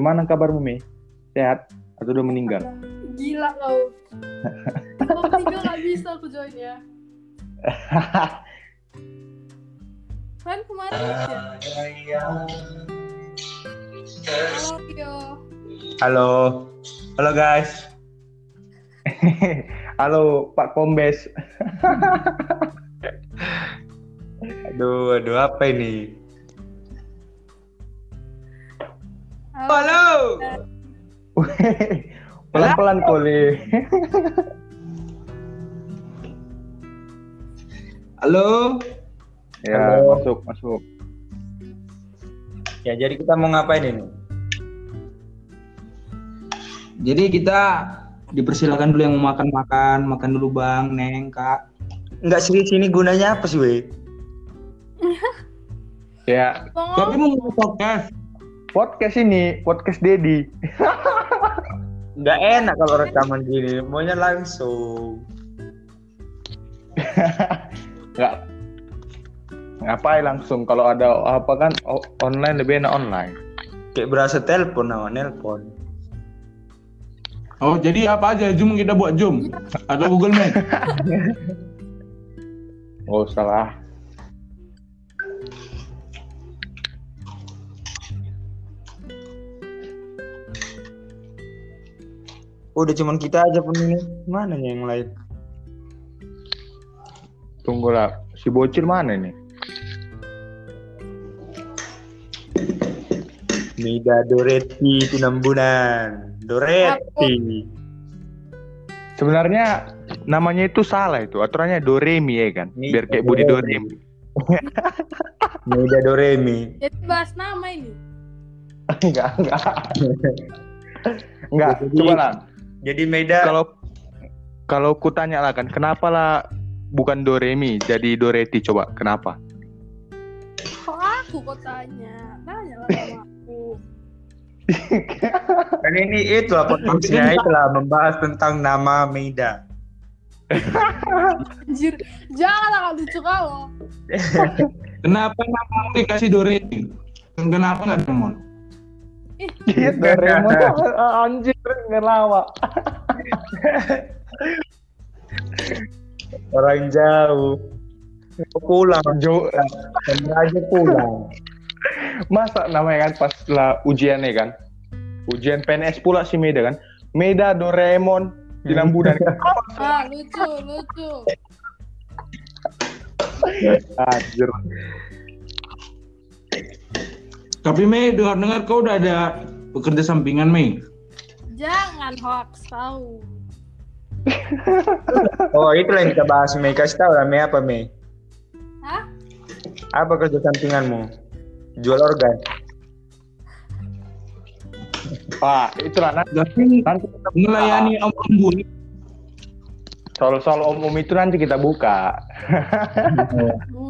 Cuman kabarmu Mi? Sehat atau udah meninggal? Gila kau. Kalau tinggal nggak bisa aku join ya. Kan kemarin ya. Halo Tio. Halo. Halo guys. Halo Pak Kombes. Aduh, aduh apa ini? Halo. Pelan-pelan koli. Halo. Ya, Halo. masuk, masuk. Ya, jadi kita mau ngapain ini? Jadi kita dipersilakan dulu yang mau makan-makan, makan dulu Bang, Neng, Kak. Enggak sih sini gunanya apa sih, weh? Ya, Tapi mau podcast. Podcast ini, podcast Dedi. Enggak enak kalau rekaman gini, maunya langsung. Nggak ngapain langsung kalau ada apa kan online lebih enak online. Kayak berasa telepon nama nelpon. Oh, jadi apa aja Zoom kita buat Zoom atau Google Meet? Nggak usah lah. Udah cuman kita aja pun ini. Mana nih yang lain? Tunggu lah. Si bocil mana nih? Mida Doretti Tunambunan. Doretti. Sebenarnya namanya itu salah itu. Aturannya Doremi ya kan. Nih, Biar kayak Budi Doremi. Mida Doremi. jadi bahas nama ini. enggak, enggak. enggak, coba lah. Jadi Mida Kalau kalau ku tanya lah kan, kenapa lah bukan Doremi jadi Doreti coba? Kenapa? Kok aku kok tanya? Tanya lah sama aku. kan ini itu lah podcastnya itulah membahas tentang nama Mida. Anjir, janganlah lucu kau. Kenapa nama dikasih Doremi? Kenapa nggak Doraemon? Iya, Doraemon anjir ngelawa. Orang jauh. Pulang, Jo, aja pulang. masa namanya kan pas lah ujian nih kan. Ujian PNS pula si Meda kan. Meda Doraemon di Lambunan kan. Ah, lucu, lucu. Anjir. Tapi Mei, dengar-dengar kau udah ada pekerja sampingan Mei. Jangan hoax tahu. Oh, itu yang kita bahas, Mei. Kasih tahu lah, Mei apa, Mei? Hah? Apa kerja sampinganmu? Jual organ. Pak, itulah nanti, Tapi nanti kita melayani om embun. soal-soal om-om itu nanti kita buka.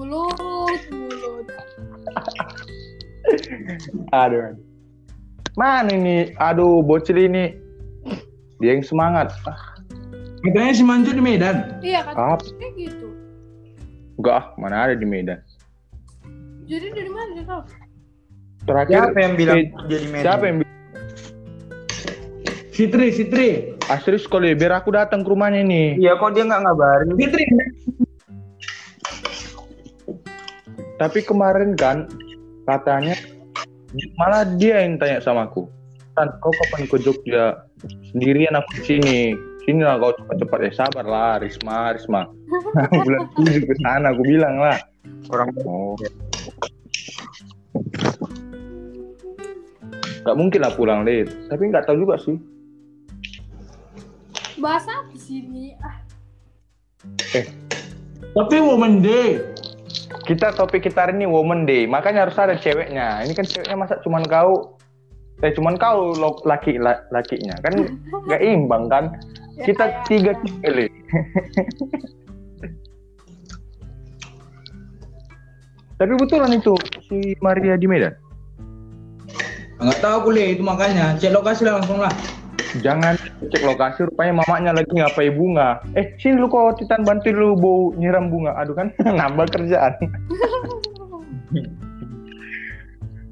Aduh. Mana ini? Aduh, bocil ini. Dia yang semangat. Katanya si Manju di Medan. Iya? Apa? Kayak gitu. Enggak, ah, mana ada di Medan. Jadi dari mana dia tahu? Terakhir Siapa yang bilang eh, jadi Medan? Siapa yang bilang? Fitri, Fitri. Asri sekali, biar aku datang ke rumahnya ini. Iya, kok dia nggak ngabarin? Fitri. Tapi kemarin kan katanya malah dia yang tanya sama aku. Tan, kau kapan ke Jogja? Sendirian aku di sini. Sini lah kau cepat-cepat ya sabar lah, Risma, Risma. Bulan tujuh ke sana, aku bilang lah. Orang Oh. Gak mungkin lah pulang late. Tapi nggak tahu juga sih. Bahas apa sih ini? Ah, Tapi Women Day. Kita topik kita hari ini Woman Day. Makanya harus ada ceweknya. Ini kan ceweknya masa cuman kau eh cuman kau laki la- lakinya kan nggak imbang kan ya kita kayak- tiga cewek tapi betulan itu si Maria di Medan Enggak tahu kuliah itu makanya. Cek lokasi lah langsung lah. jangan cek lokasi rupanya mamanya lagi ngapai bunga eh sini lu kok Titan bantu lu bau nyiram bunga aduh kan nambah kerjaan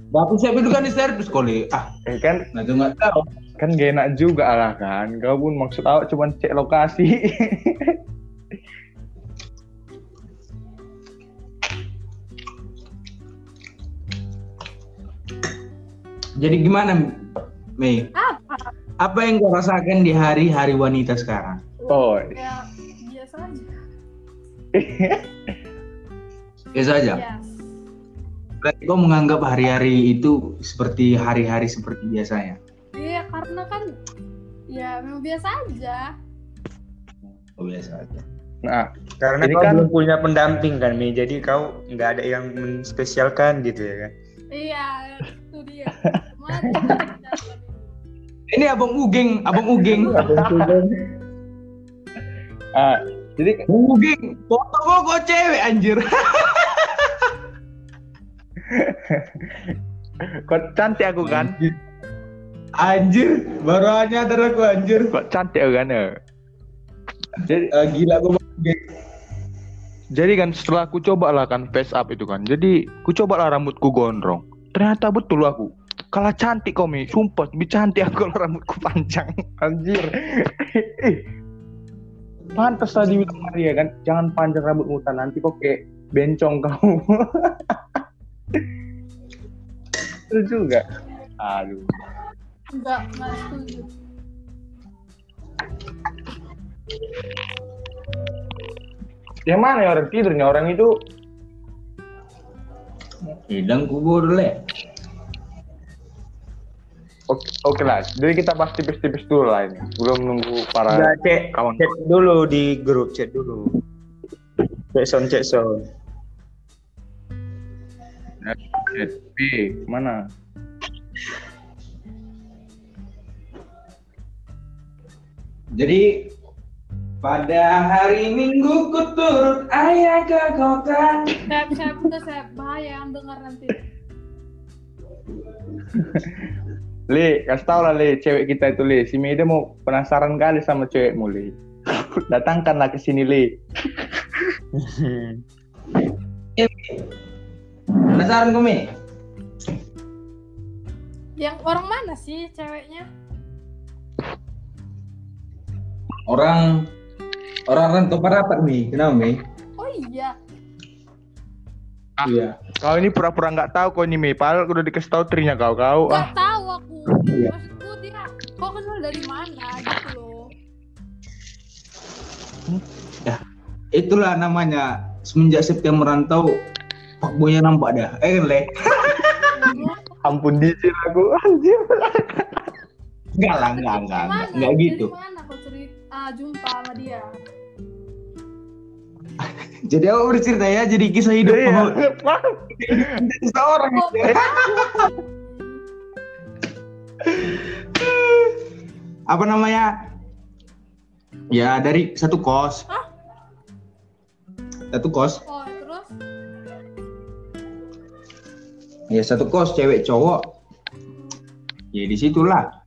Tapi saya itu kan di servis kali. Ah, Eh, kan nah itu nggak tahu. kan gak enak juga lah kan. Kau pun maksud awak cuma cek lokasi. Jadi gimana, Mei? Apa? Apa yang kau rasakan di hari-hari wanita sekarang? oh, Ya biasa aja. Ya saja. Yes. Berarti kau menganggap hari-hari itu seperti hari-hari seperti biasanya. Iya karena kan ya memang biasa aja. Oh, biasa aja. nah, Karena Ini kau kan- belum punya pendamping kan, Mi. Jadi kau nggak ada yang menspesialkan gitu ya kan. Iya itu dia. Jalan ini? Abang Ugeng, abang Ugeng. ah, jadi Ugeng, foto kok kok cewek anjir. kok cantik aku kan? Anjir, baru aja ada aku anjir. Kok cantik aku kan? Jadi Ah, gila gua Ugeng. Jadi kan setelah aku coba lah kan face up itu kan. Jadi ku coba lah rambutku gondrong. Ternyata betul aku. Kalah cantik kau Mi. Sumpah lebih cantik aku kalau rambutku panjang. Anjir. Ih. Pantas tadi bilang Maria kan. Jangan panjang rambutmu Tan. nanti kok kayak bencong kau. Itu juga. Aduh. Enggak, enggak setuju. Yang mana ya orang tidurnya orang itu? Hidang kubur le. Oke, oke lah. Jadi kita bahas tipis-tipis dulu lah ini. Belum nunggu para Nggak, cek, kawan. cek dulu di grup, cek dulu. Cek sound, cek sound. B mana? Jadi pada hari Minggu ku turut ayah ke kota. Saya saya udah saya bahaya yang dengar nanti. Le, kasih tau lah Le, cewek kita itu Le. Si Meida mau penasaran kali sama cewekmu Le. Datangkanlah ke sini Le. Penasaran kau Mi? Yang orang mana sih ceweknya? Orang orang rantau parapat Mi. Kenapa Mi? Oh iya. Iya. Kau ini pura-pura nggak tahu kau ini Me. Padahal udah dikasih tahu trinya kau. Kau ah. Gak tahu Iya. Maksudku dia kok kenal dari mana gitu loh. Itulah namanya semenjak September merantau Pak Boynya nampak dah. Eh kan Le? Ampun dicil aku. Anjir. Enggak lah, enggak, enggak, enggak, enggak gitu. Dari mana kau cerita ah, jumpa sama dia? Jadi aku bercerita ya, jadi kisah hidup Iya. Seorang apa namanya? Ya dari satu kos. Hah? Satu kos. oh terus? Ya satu kos cewek cowok. Ya di situlah.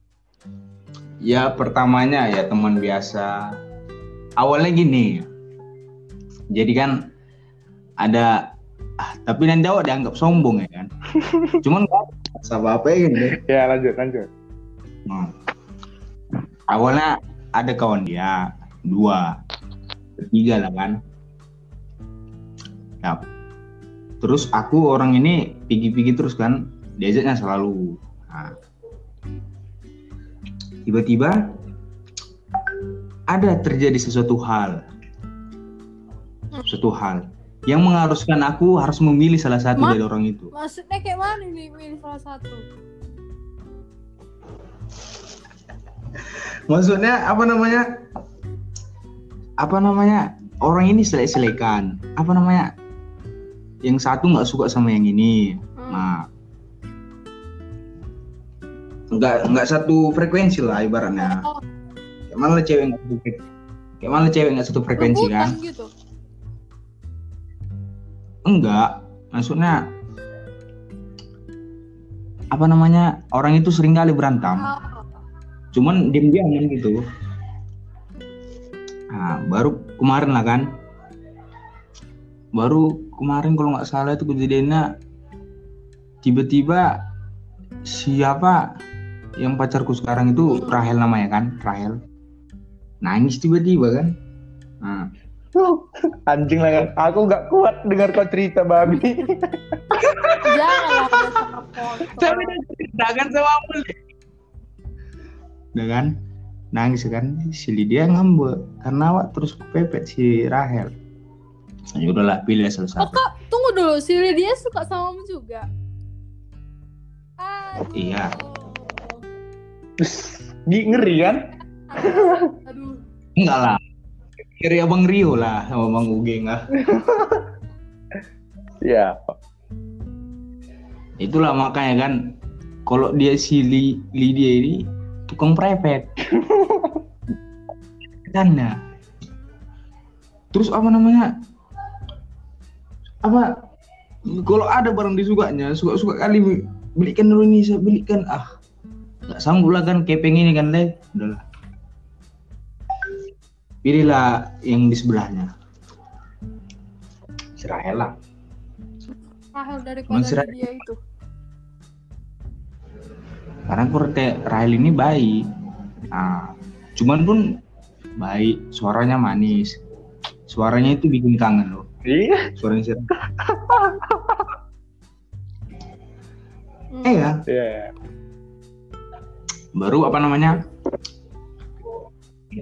Ya pertamanya ya teman biasa. Awalnya gini. Jadi kan ada ah, tapi nanti awak dianggap sombong ya kan. Cuman nggak sama apa ya gitu. Ya lanjut lanjut. Hmm. Awalnya ada kawan dia dua, tiga lah kan. Ya. Terus aku orang ini pigi-pigi terus kan, diajaknya selalu. Nah. Tiba-tiba ada terjadi sesuatu hal, sesuatu hal yang mengharuskan aku harus memilih salah satu Ma? dari orang itu. Maksudnya kayak mana nih milih salah satu? Maksudnya apa namanya? Apa namanya? Orang ini selek-selekan. Apa namanya? Yang satu nggak suka sama yang ini. Hmm. Nah, nggak nggak satu frekuensi lah ibaratnya. Oh, Kayak mana cewek nggak satu frek- kayak mana cewek nggak satu frekuensi rebutan kan? gitu. Enggak. Maksudnya apa namanya? Orang itu sering kali berantem. Oh, cuman diam-diaman gitu nah baru kemarin lah kan baru kemarin kalau nggak salah itu kejadiannya tiba-tiba siapa yang pacarku sekarang itu Rahel namanya kan Rahel nangis tiba-tiba kan nah, Anjing lah kan. Aku nggak kuat dengar kau cerita babi. Janganlah udah sama foto. Tapi dia ceritakan sama Amul. Udah kan? Nangis kan? Si Lydia ngambek karena awak terus kepepet si Rahel. Ya udahlah pilih salah Oh kak, tunggu dulu. Si Lydia suka sama kamu juga? Aduh. Iya. Ngeri kan? Aduh. Enggak lah. Kiri abang Rio lah sama Bang Uge nggak. Ya. Itulah makanya kan kalau dia si Li, Lydia ini tukang prepet. Tanda. Terus apa namanya? Apa? Kalau ada barang disukanya, suka-suka kali belikan dulu ini, saya belikan. Ah, nggak sanggup lah kan kepeng ini kan deh. Udahlah. Pilihlah yang di sebelahnya. Serahel lah. Rahel daripada si Lydia itu. karena Korte Rahel ini baik nah, cuman pun baik suaranya manis suaranya itu bikin kangen loh Iya. suaranya si eh ya Iya. baru apa namanya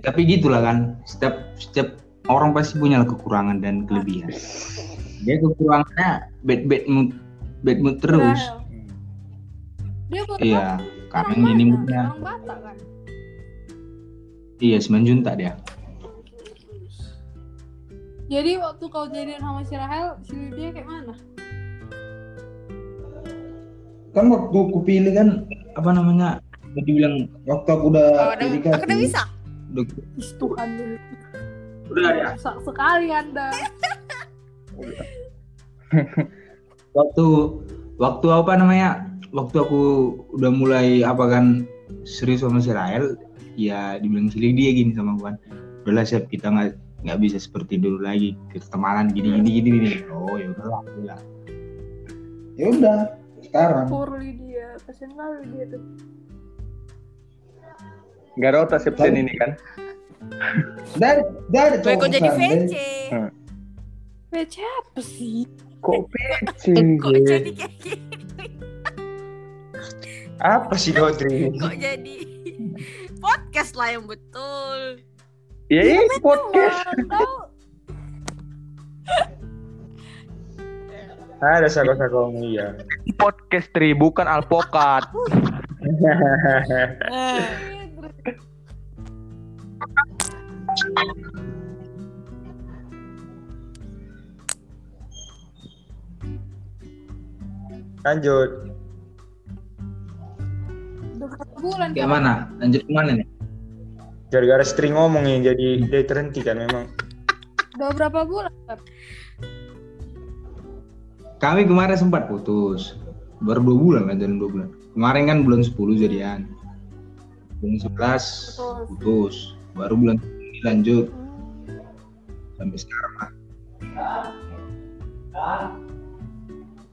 tapi gitulah kan setiap setiap orang pasti punya kekurangan dan kelebihan dia kekurangannya bad bad mood bad mood terus Rahel. Dia buat iya karena ini moodnya kan? iya sembilan juta dia Jadi waktu kau jadian sama si Rahel, si Lydia kayak mana? kan waktu aku pilih kan apa namanya jadi bilang waktu aku udah Oh, udah, udah bisa. Udah, Ih, Tuhan dulu. udah ya sekali anda. waktu waktu apa namanya waktu aku udah mulai apa kan serius sama si Rahel ya dibilang si dia gini sama aku kan udahlah siap kita nggak nggak bisa seperti dulu lagi ketemanan gini gini gini, gini. oh ya udahlah udah ya udah sekarang Poor Lydia. Kasian kali dia tuh. Gak ada otak Sepsen ini kan? dari dari Gue kok jadi VC. VC apa sih? Kok PC? Kok jadi kayak gini? Apa sih Dodri? Kok jadi podcast lah yang betul. Ya ini podcast. Tahu Ada sako-sakomu iya. Podcast Tri, bukan alpokat. Lanjut. bulan kayak mana lanjut ke mana nih Gara-gara sering ngomongin jadi dia terhenti kan memang. Udah berapa bulan? Kan? kami kemarin sempat putus baru dua bulan kan jalan dua bulan kemarin kan bulan 10 jadian bulan 11 putus baru bulan 9 lanjut sampai sekarang lah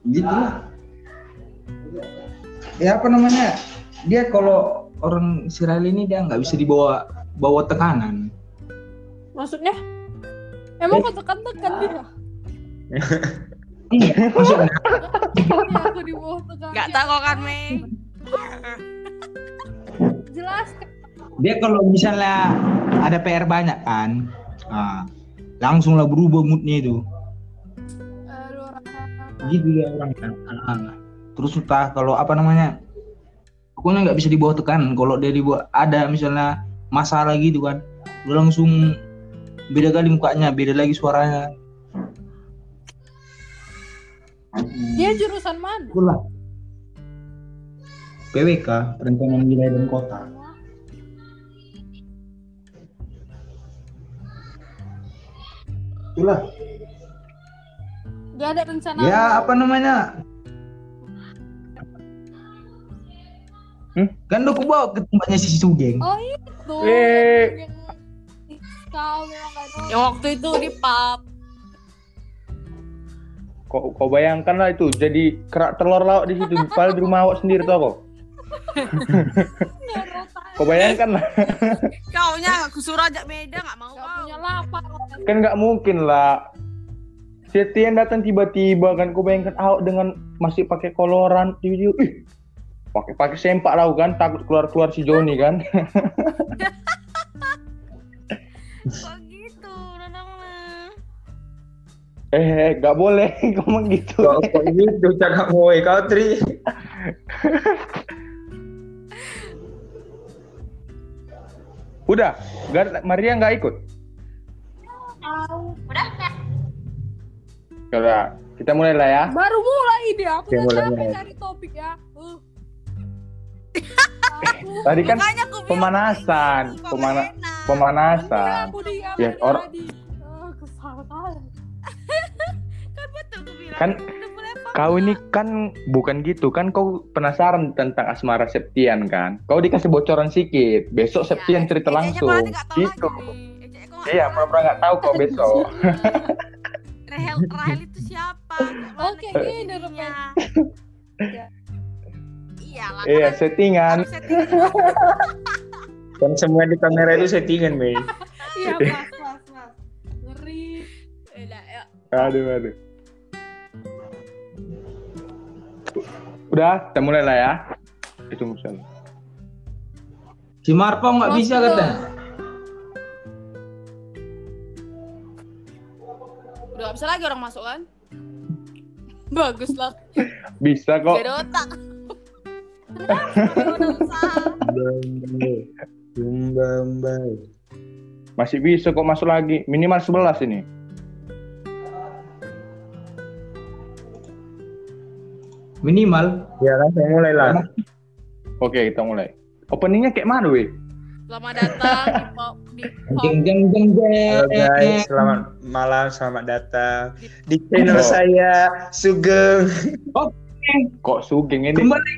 gitu lah ya apa namanya dia kalau orang Israel ini dia nggak bisa dibawa bawa tekanan Maksudnya? Emang kau tekan-tekan dia? Iya, maksudnya Ini aku di bawah tekan. Gak tahu kan, Mei? Jelas dia kalau misalnya ada PR banyak kan ah, langsung lah berubah moodnya itu. Gitu dia orang kan. Ah, terus entah kalau apa namanya pokoknya nggak bisa dibawa tekanan kalau dia dibawa ada misalnya masalah gitu kan dia langsung beda kali mukanya beda lagi suaranya. Dia jurusan mana? itulah. PWK perencanaan wilayah dan kota itulah Gak ada rencana. ya apa namanya Hmm? kan udah aku bawa ke tempatnya si Sugeng Oh itu. Eh. Yang kau memang gak ada. Yang waktu itu di pub. Kok kau bayangkan lah itu jadi kerak telur lauk di situ. Padahal di rumah awak sendiri tuh kok. Kau bayangkan lah. Kaunya aku suruh ajak beda nggak mau kau. punya lapak. Kan nggak mungkin lah. Setian datang tiba-tiba kan. Kau bayangkan Ahok dengan masih pakai koloran. Tiba-tiba, ih. Pakai pakai sempak lah kan. Takut keluar-keluar si Joni kan. Kok gitu, Nanang lah. eh, nggak boleh ngomong gitu. Kok gitu cakap moe kau Tri. Udah, Gar- Maria nggak ikut. Udah, kita mulai lah ya. Baru mulai dia. Aku udah mulai, capek mulai. cari topik ya. Uh. Tadi kan pemanasan, pemana- pemanasan. Ya, orang- kali. Kan betul aku bilang. Kan udah? Kau ini kan bukan gitu kan kau penasaran tentang asmara Septian kan? Kau dikasih bocoran sedikit. Besok Ya, Septian cerita Ejeknya langsung. Gitu. Iya, pura-pura nggak tahu kok besok. Rahel, Rahel itu siapa? Oke, kayak gini, gininya? Ya. Iya lah. Iya, kan settingan. settingan. Kan semua di kamera itu settingan, Mei. Iya, mas, mas, mas. Ngeri. Yuk. Aduh, aduh. Udah, kita mulai lah ya. Itu misalnya. Si Marpo nggak bisa kata. Udah nggak bisa lagi orang masuk kan? Bagus lah. Bisa kok. Beda otak. Masih bisa kok masuk lagi. Minimal 11 ini. Minimal. Ya kan saya mulai lah. Oke, kita mulai. Openingnya kayak mana, weh? Selamat datang di pop Jeng jeng jeng Halo jeng. guys, selamat malam, selamat datang di channel saya Sugeng. Kok sugeng ini? Kembali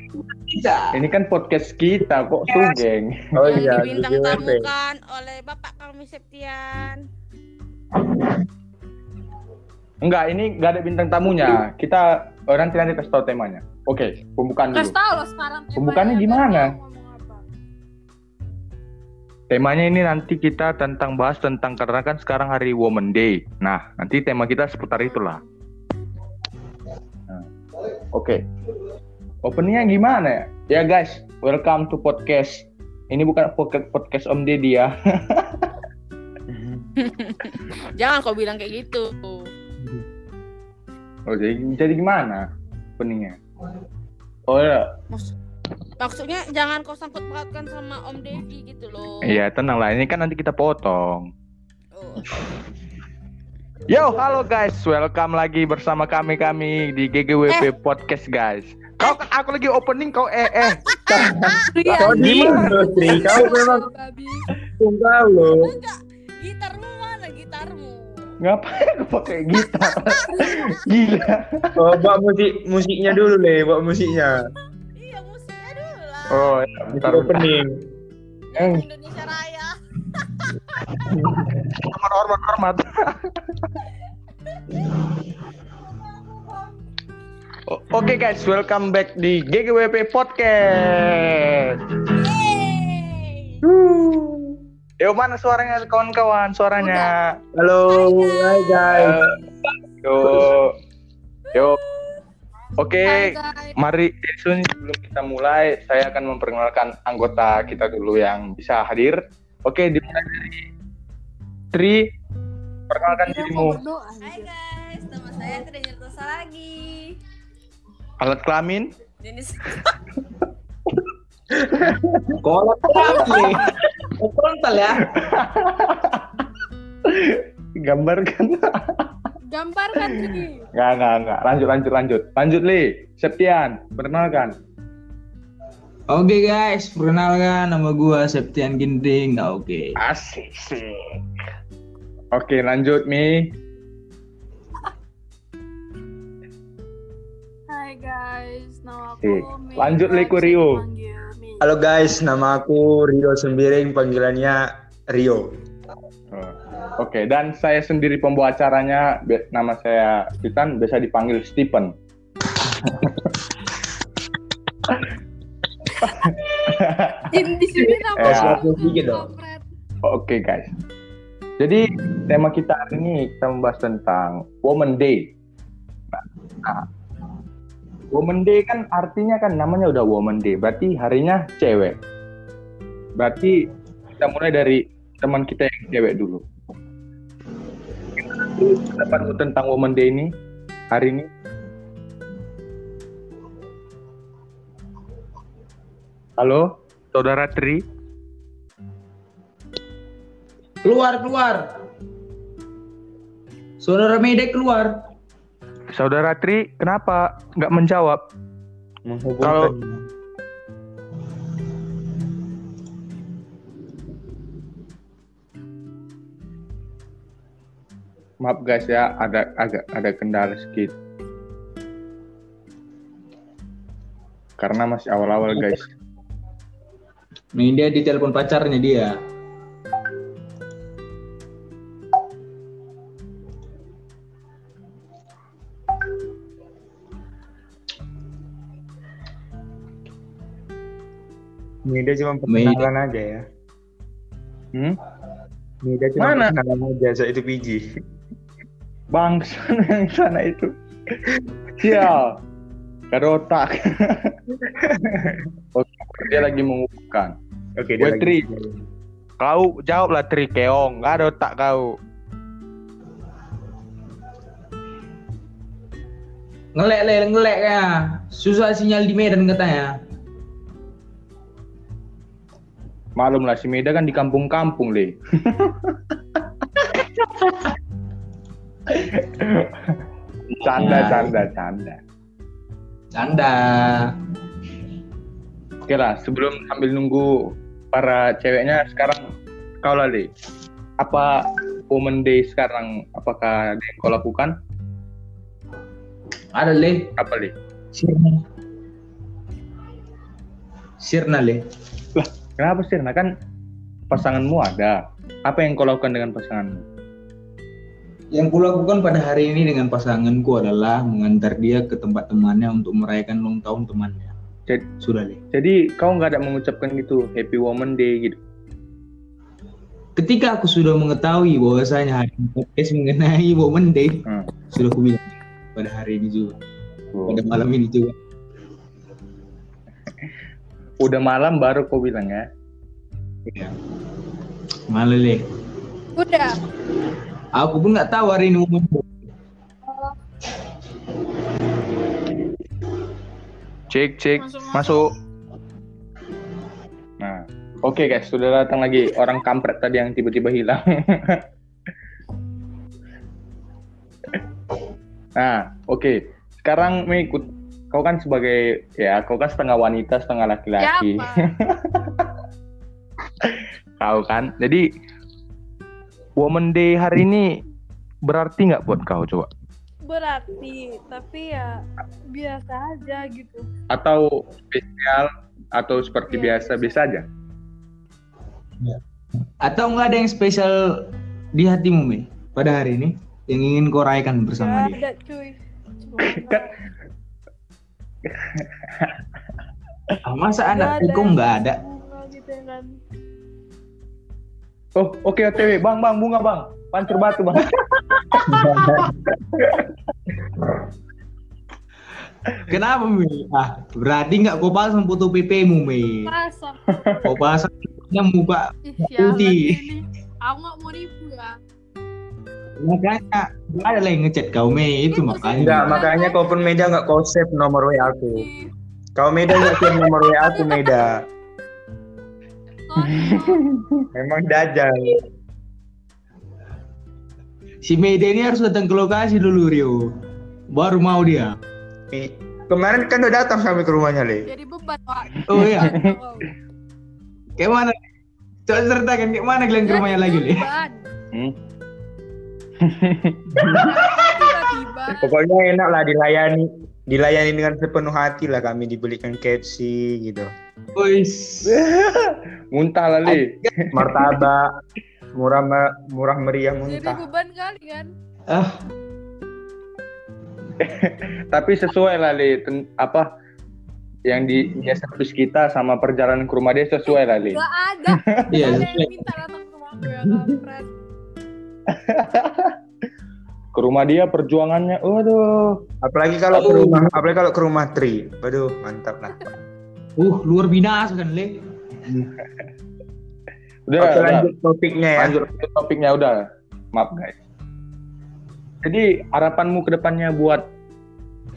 kita. Ini kan podcast kita, kok sugeng? Oh yang iya, dibintang GWP. tamukan oleh Bapak kami Septian. Enggak, ini nggak ada bintang tamunya. Kita oh, nanti nanti kasih tahu temanya. Oke, pembukaan Kasih dulu. tahu loh sekarang. temanya. Pembukaannya gimana? Temanya ini nanti kita tentang bahas tentang karena kan sekarang hari Women Day. Nah, nanti tema kita seputar itulah. Nah, Oke. Openingnya gimana ya? Ya guys, welcome to podcast. Ini bukan podcast podcast Om Deddy ya. Jangan kau bilang kayak gitu. Oh, jadi, jadi gimana openingnya? Oh ya, Maksud- Maksudnya jangan kau sangkut pautkan sama Om Deddy gitu loh. iya tenang lah. Ini kan nanti kita potong. Oh. Yo, halo guys, welcome lagi bersama kami kami di GGWP Podcast guys. Kau aku lagi opening kau eh eh. Iya, Kau di mana, Tri? Kau memang babi. tunggal loh. Enggak, gitarmu mana gitarmu? Ngapain aku pakai gitar? Gila. Oh, bawa musik musiknya dulu deh, bawa musiknya. Iya musiknya dulu lah. Oh, ya, bentar. opening. Eh, Indonesia Raya. hormat, hormat, hormat. Oke guys, welcome back di GGWP Podcast. Yeay. Yo mana suaranya kawan-kawan? Suaranya. Halo, hai guys. Yo. Yo. Oke, guys. mari Edson sebelum kita mulai, saya akan memperkenalkan anggota kita dulu yang bisa hadir. Oke, dimulai dari Tri. Perkenalkan Dia dirimu. Hai guys, nama saya Tri Nirtosa lagi. Alat kelamin. Jenis Kolak lagi. Frontal ya. Gambarkan. Gambarkan Tri. Enggak, enggak, enggak. Lanjut, lanjut, lanjut. Lanjut, Li. Septian, perkenalkan. Oke guys, perkenalkan nama gua Septian Ginting. Nah, oke. Asik sih. Oke, lanjut, Mi. Hai guys, nama aku Mi. lanjut, Bisa Halo guys, nama aku Rio Sembiring, panggilannya Rio. Oh, Oke, dan saya sendiri pembawa acaranya, be- nama saya Titan, biasa dipanggil Stephen. Ini di sini nama Sedikit dong. kampret. Oke guys. Jadi tema kita hari ini kita membahas tentang Woman Day. Nah, Woman Day kan artinya kan namanya udah Woman Day, berarti harinya cewek. Berarti kita mulai dari teman kita yang cewek dulu. Pendapatmu tentang Woman Day ini hari ini? Halo, saudara Tri. Keluar, keluar. Saudara Medek keluar. Saudara Tri, kenapa nggak menjawab? Kalau- Maaf guys ya, ada agak ada kendala sedikit. Karena masih awal-awal guys. Nih dia di telepon pacarnya dia. Mida cuma perkenalan aja ya. Hmm? Mida cuma Mana? perkenalan aja saat itu PG. Bang, sana yang sana itu. Sial. Gak ada otak. Oke, dia lagi mengumpulkan. Oke, dia Tri. lagi. Kau jawablah Tri Keong, gak ada otak kau. Ngelek le, ngelek ya. Susah sinyal di Medan katanya. Malum lah si Meda kan di kampung-kampung le. canda, Ya. canda, canda. Canda. Oke lah, sebelum sambil nunggu para ceweknya sekarang kau lah Le. Apa Women Day sekarang? Apakah ada yang kau lakukan? Ada le. Apa Le? Sirna. Sirna le. Kenapa sih? Nah kan pasanganmu ada. Apa yang kau lakukan dengan pasanganmu? Yang kulakukan pada hari ini dengan pasanganku adalah mengantar dia ke tempat temannya untuk merayakan ulang tahun temannya. Jadi, Sudah le. jadi kau nggak ada mengucapkan gitu Happy Woman Day gitu? Ketika aku sudah mengetahui bahwasanya hari ini podcast mengenai Women Day, Hmm. sudah aku bilang pada hari ini juga, Oh. pada malam ini juga. Udah malam baru kau bilang ya. Ya. Malah le. Udah. Aku pun nggak tahu hari ini. Cek cek Masuk, masuk. Nah, oke guys, sudah datang lagi orang kampret tadi yang tiba-tiba hilang. nah, oke. Sekarang Mi, ikut kau kan sebagai ya, kau kan setengah wanita, setengah laki-laki. Kau kan. Jadi Woman Day hari ini berarti nggak buat kau coba? Berarti, tapi ya biasa aja gitu. Atau spesial atau seperti Iya, biasa biasa aja? Atau nggak ada yang spesial di hatimu Mi pada hari ini yang ingin kau rayakan bersama Gak dia? ada cuy. Cuma Kan masa Nggak anak kok nggak ada? gitu ya kan. Oh, oke OTW. Bang, bang, bunga, bang. Pancur batu, bang. Kenapa Mi? Ah, berarti nggak kau pasang foto PP-mu Mi? Masa? Kau pasang yang muka Putih. Aku nggak mau nipu ya. Makanya nggak ada lah yang ngechat kau Mi itu makanya. Enggak, makanya kau pun Meda nggak kau save nomor WA aku. Kau Meda nggak save nomor WA aku Meda. Memang dajal. Si Meda ini harus datang ke lokasi dulu Rio. Baru mau dia. Kemarin kan udah datang kami ke rumahnya Le. Jadi beban, Pak. Oh iya, kayak mana? Coba ceritakan kayak mana kalian ke rumahnya lagi Le? Hmm? Tiba-tiba. Pokoknya enak lah dilayani dilayani dengan sepenuh hati lah kami dibelikan KFC gitu. Wis. Muntah lah, Li. Martabak murah murah meriah Jadi muntah. beban kali kan. Ah, Tapi sesuai lah, Li. Ten- apa yang di servis kita sama perjalanan ke rumah dia sesuai lah Lin. Gak ada. Iya, ada yang minta datang ke rumahku ya kampret. Ke rumah dia perjuangannya, waduh. Apalagi kalau ke rumah, apalagi kalau ke rumah Tri. Waduh, mantap lah. Uh, luar binasa kan, Le. Udah, Oke, udah. lanjut topiknya ya. lanjut topiknya udah. Maaf guys. Jadi harapanmu ke depannya buat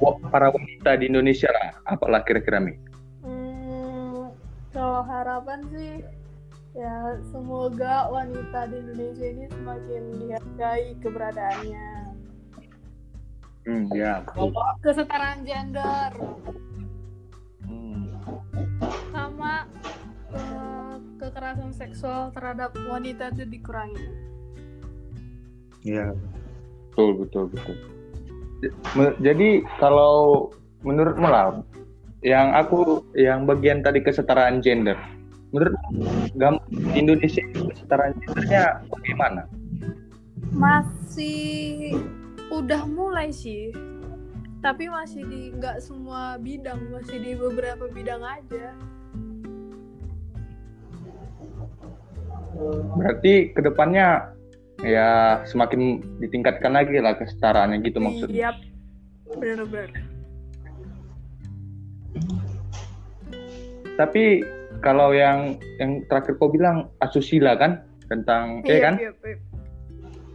buat para wanita di Indonesia lah, apalah kira-kira Mi? Hmm, kalau harapan sih ya semoga wanita di Indonesia ini semakin dihargai keberadaannya. Hmm, ya. Kesetaraan gender Hmm. sama eh, kekerasan seksual terhadap wanita itu dikurangi. Iya. Betul, betul, betul. Jadi kalau menurutmu lah, yang aku yang bagian tadi kesetaraan gender, menurut gam Indonesia kesetaraan gendernya bagaimana? Masih udah mulai sih, tapi masih di nggak semua bidang, masih di beberapa bidang aja. Berarti ke depannya ya semakin ditingkatkan lagi lah kesetaraannya gitu maksudnya. Yap, bener-bener. Tapi kalau yang yang terakhir kau bilang asusila kan tentang ya kan? Yap, yap.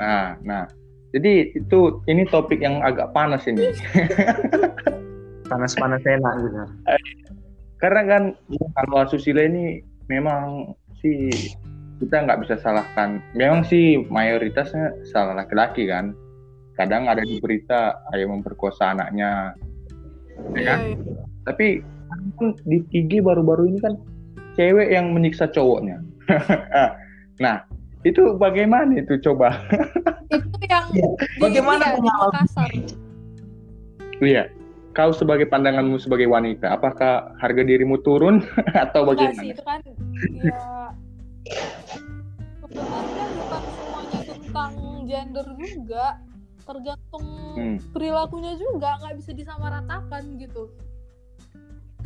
Nah, nah. Jadi itu ini topik yang agak panas ini. Panas-panas enak gitu. Karena kan kalau asusila ini memang sih kita nggak bisa salahkan. Memang sih mayoritasnya salah laki-laki kan. Kadang ada di berita ayah memperkosa anaknya, ya kan? Iya, iya. Tapi kan di IG baru-baru ini kan cewek yang menyiksa cowoknya. nah, itu bagaimana itu coba? Itu yang Iya. Bagaimana di pengalaman? Iya. Kau sebagai pandanganmu sebagai wanita, apakah harga dirimu turun atau Enggak sih, bagaimana? itu kan ya sebenarnya bukan semuanya tentang gender juga tergantung Hmm, perilakunya juga nggak bisa disamaratakan gitu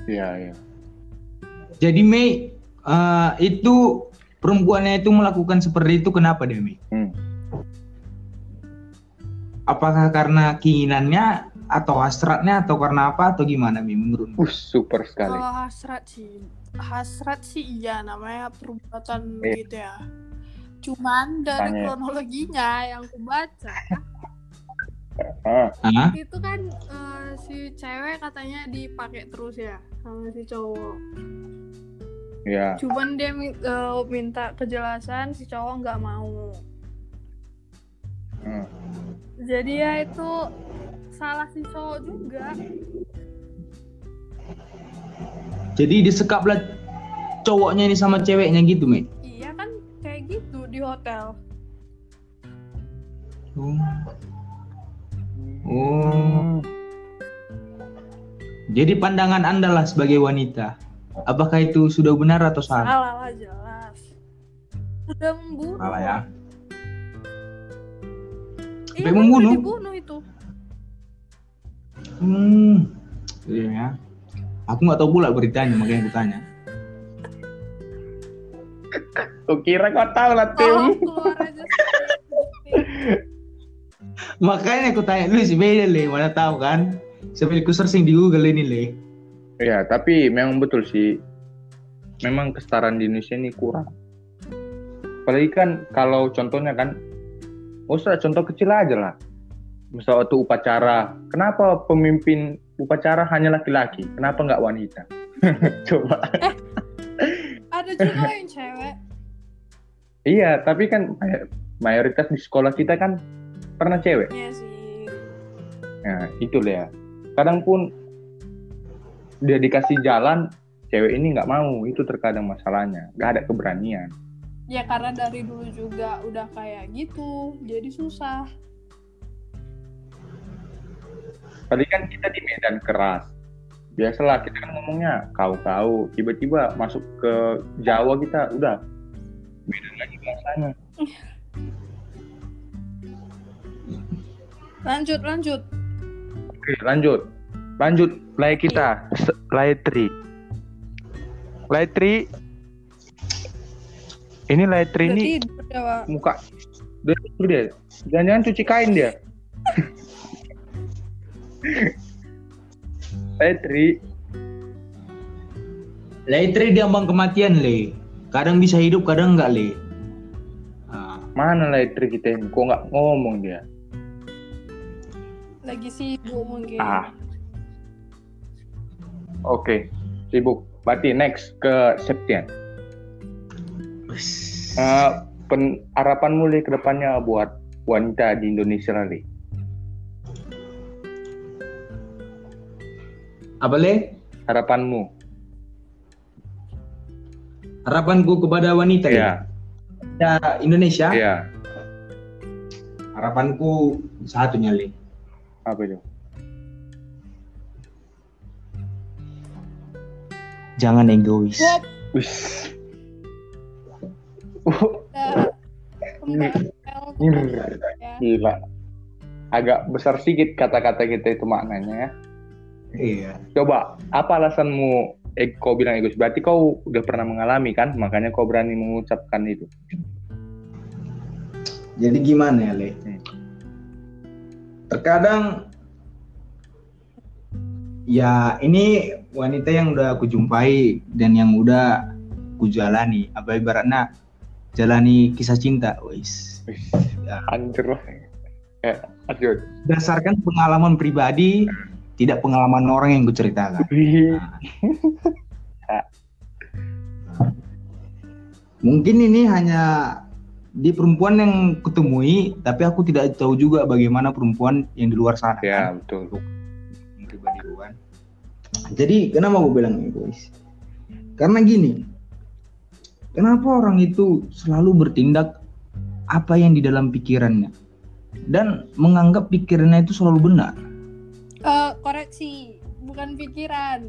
iya, iya. Jadi Mei eh, itu perempuannya itu melakukan seperti itu kenapa dia Mei? Hmm. Apakah karena keinginannya atau hasratnya atau karena apa atau gimana Mei menurutmu? Uh, super sekali. kalau hasrat sih hasrat sih iya namanya perbuatan Iya. gitu ya cuman dari Tanya. kronologinya yang aku baca Ah, itu kan eh, si cewek katanya dipakai terus ya sama si cowok ya. cuman dia mi- eh, minta kejelasan si cowok nggak mau Hmm. jadi ya itu salah si cowok juga Jadi disekaplah cowoknya ini sama ceweknya gitu Mei? iya kan kayak gitu di hotel Oh. Oh. Jadi pandangan anda lah sebagai wanita, apakah itu sudah benar atau salah? salah lah jelas udah membunuh Salah ya. iya, Sampai kan membunuh? dibunuh itu Hmm. Iya ya. Aku nggak tahu pula beritanya makanya aku tanya. Kau kira kau tahu lah, Tim. keluar aja Makanya aku tanya lu si beda le, mana tahu kan? Sambil ku searching di Google ini le. Ya, tapi memang betul sih. Memang kesetaraan di Indonesia ini kurang. Apalagi kan kalau contohnya kan, usah contoh kecil aja lah. Misal waktu upacara, kenapa pemimpin upacara hanya laki-laki? Kenapa nggak wanita? Coba. ada juga yang cewek Iya, tapi kan may- mayoritas di sekolah kita kan pernah cewek. Iya sih Nah, itu ya. Kadang pun dia dikasih jalan, cewek ini nggak mau. Itu terkadang masalahnya. Nggak ada keberanian. ya karena dari dulu juga udah kayak gitu jadi susah Tadi kan kita di medan keras. Biasalah kita kan ngomongnya kau-kau. Tiba-tiba masuk ke Jawa kita udah medan lagi bahasanya. lanjut lanjut Oke, lanjut. Lanjut Lai kita, Lai Tri. Lai Tri. Ini Lai Tri ini muka udah tidur dia. Jangan-jangan cuci kain dia. Lai Tri. Laitri di ambang kematian le. Kadang bisa hidup, kadang enggak le. Ah, Mana Lai Tri kita ini? Kok nggak ngomong dia? Lagi sibuk mungkin. Ah. Oke, sibuk. Berarti next ke Septian. Eh, pen, harapanmu Le, ke depannya buat wanita di Indonesia Le? apa le? Harapanmu? Harapanku kepada wanita Iya, ya. Indonesia. iya. Harapanku satunya le. Apa itu? Jangan egois. Wis. Gila. Agak besar sedikit kata-kata kita itu maknanya ya. Iya. Coba, apa alasanmu eh, kau bilang egois? Berarti kau udah pernah mengalami kan? Makanya kau berani mengucapkan itu. Jadi gimana ya le? Terkadang ya ini wanita yang udah aku jumpai dan yang udah aku jalani. Apa ibaratnya jalani kisah cinta, wis. Ya. Hancur lah. Lanjut. Berdasarkan pengalaman pribadi, tidak pengalaman orang yang kuceritakan. Wih. Nah. Mungkin ini hanya di perempuan yang kutemui, tapi aku tidak tahu juga bagaimana perempuan yang di luar sana. Ya, kan. betul. Pribadi kan. Jadi kenapa gue bilang egois? Karena gini, kenapa orang itu selalu bertindak apa yang di dalam pikirannya dan menganggap pikirannya itu selalu benar. Eh, koreksi, bukan pikiran,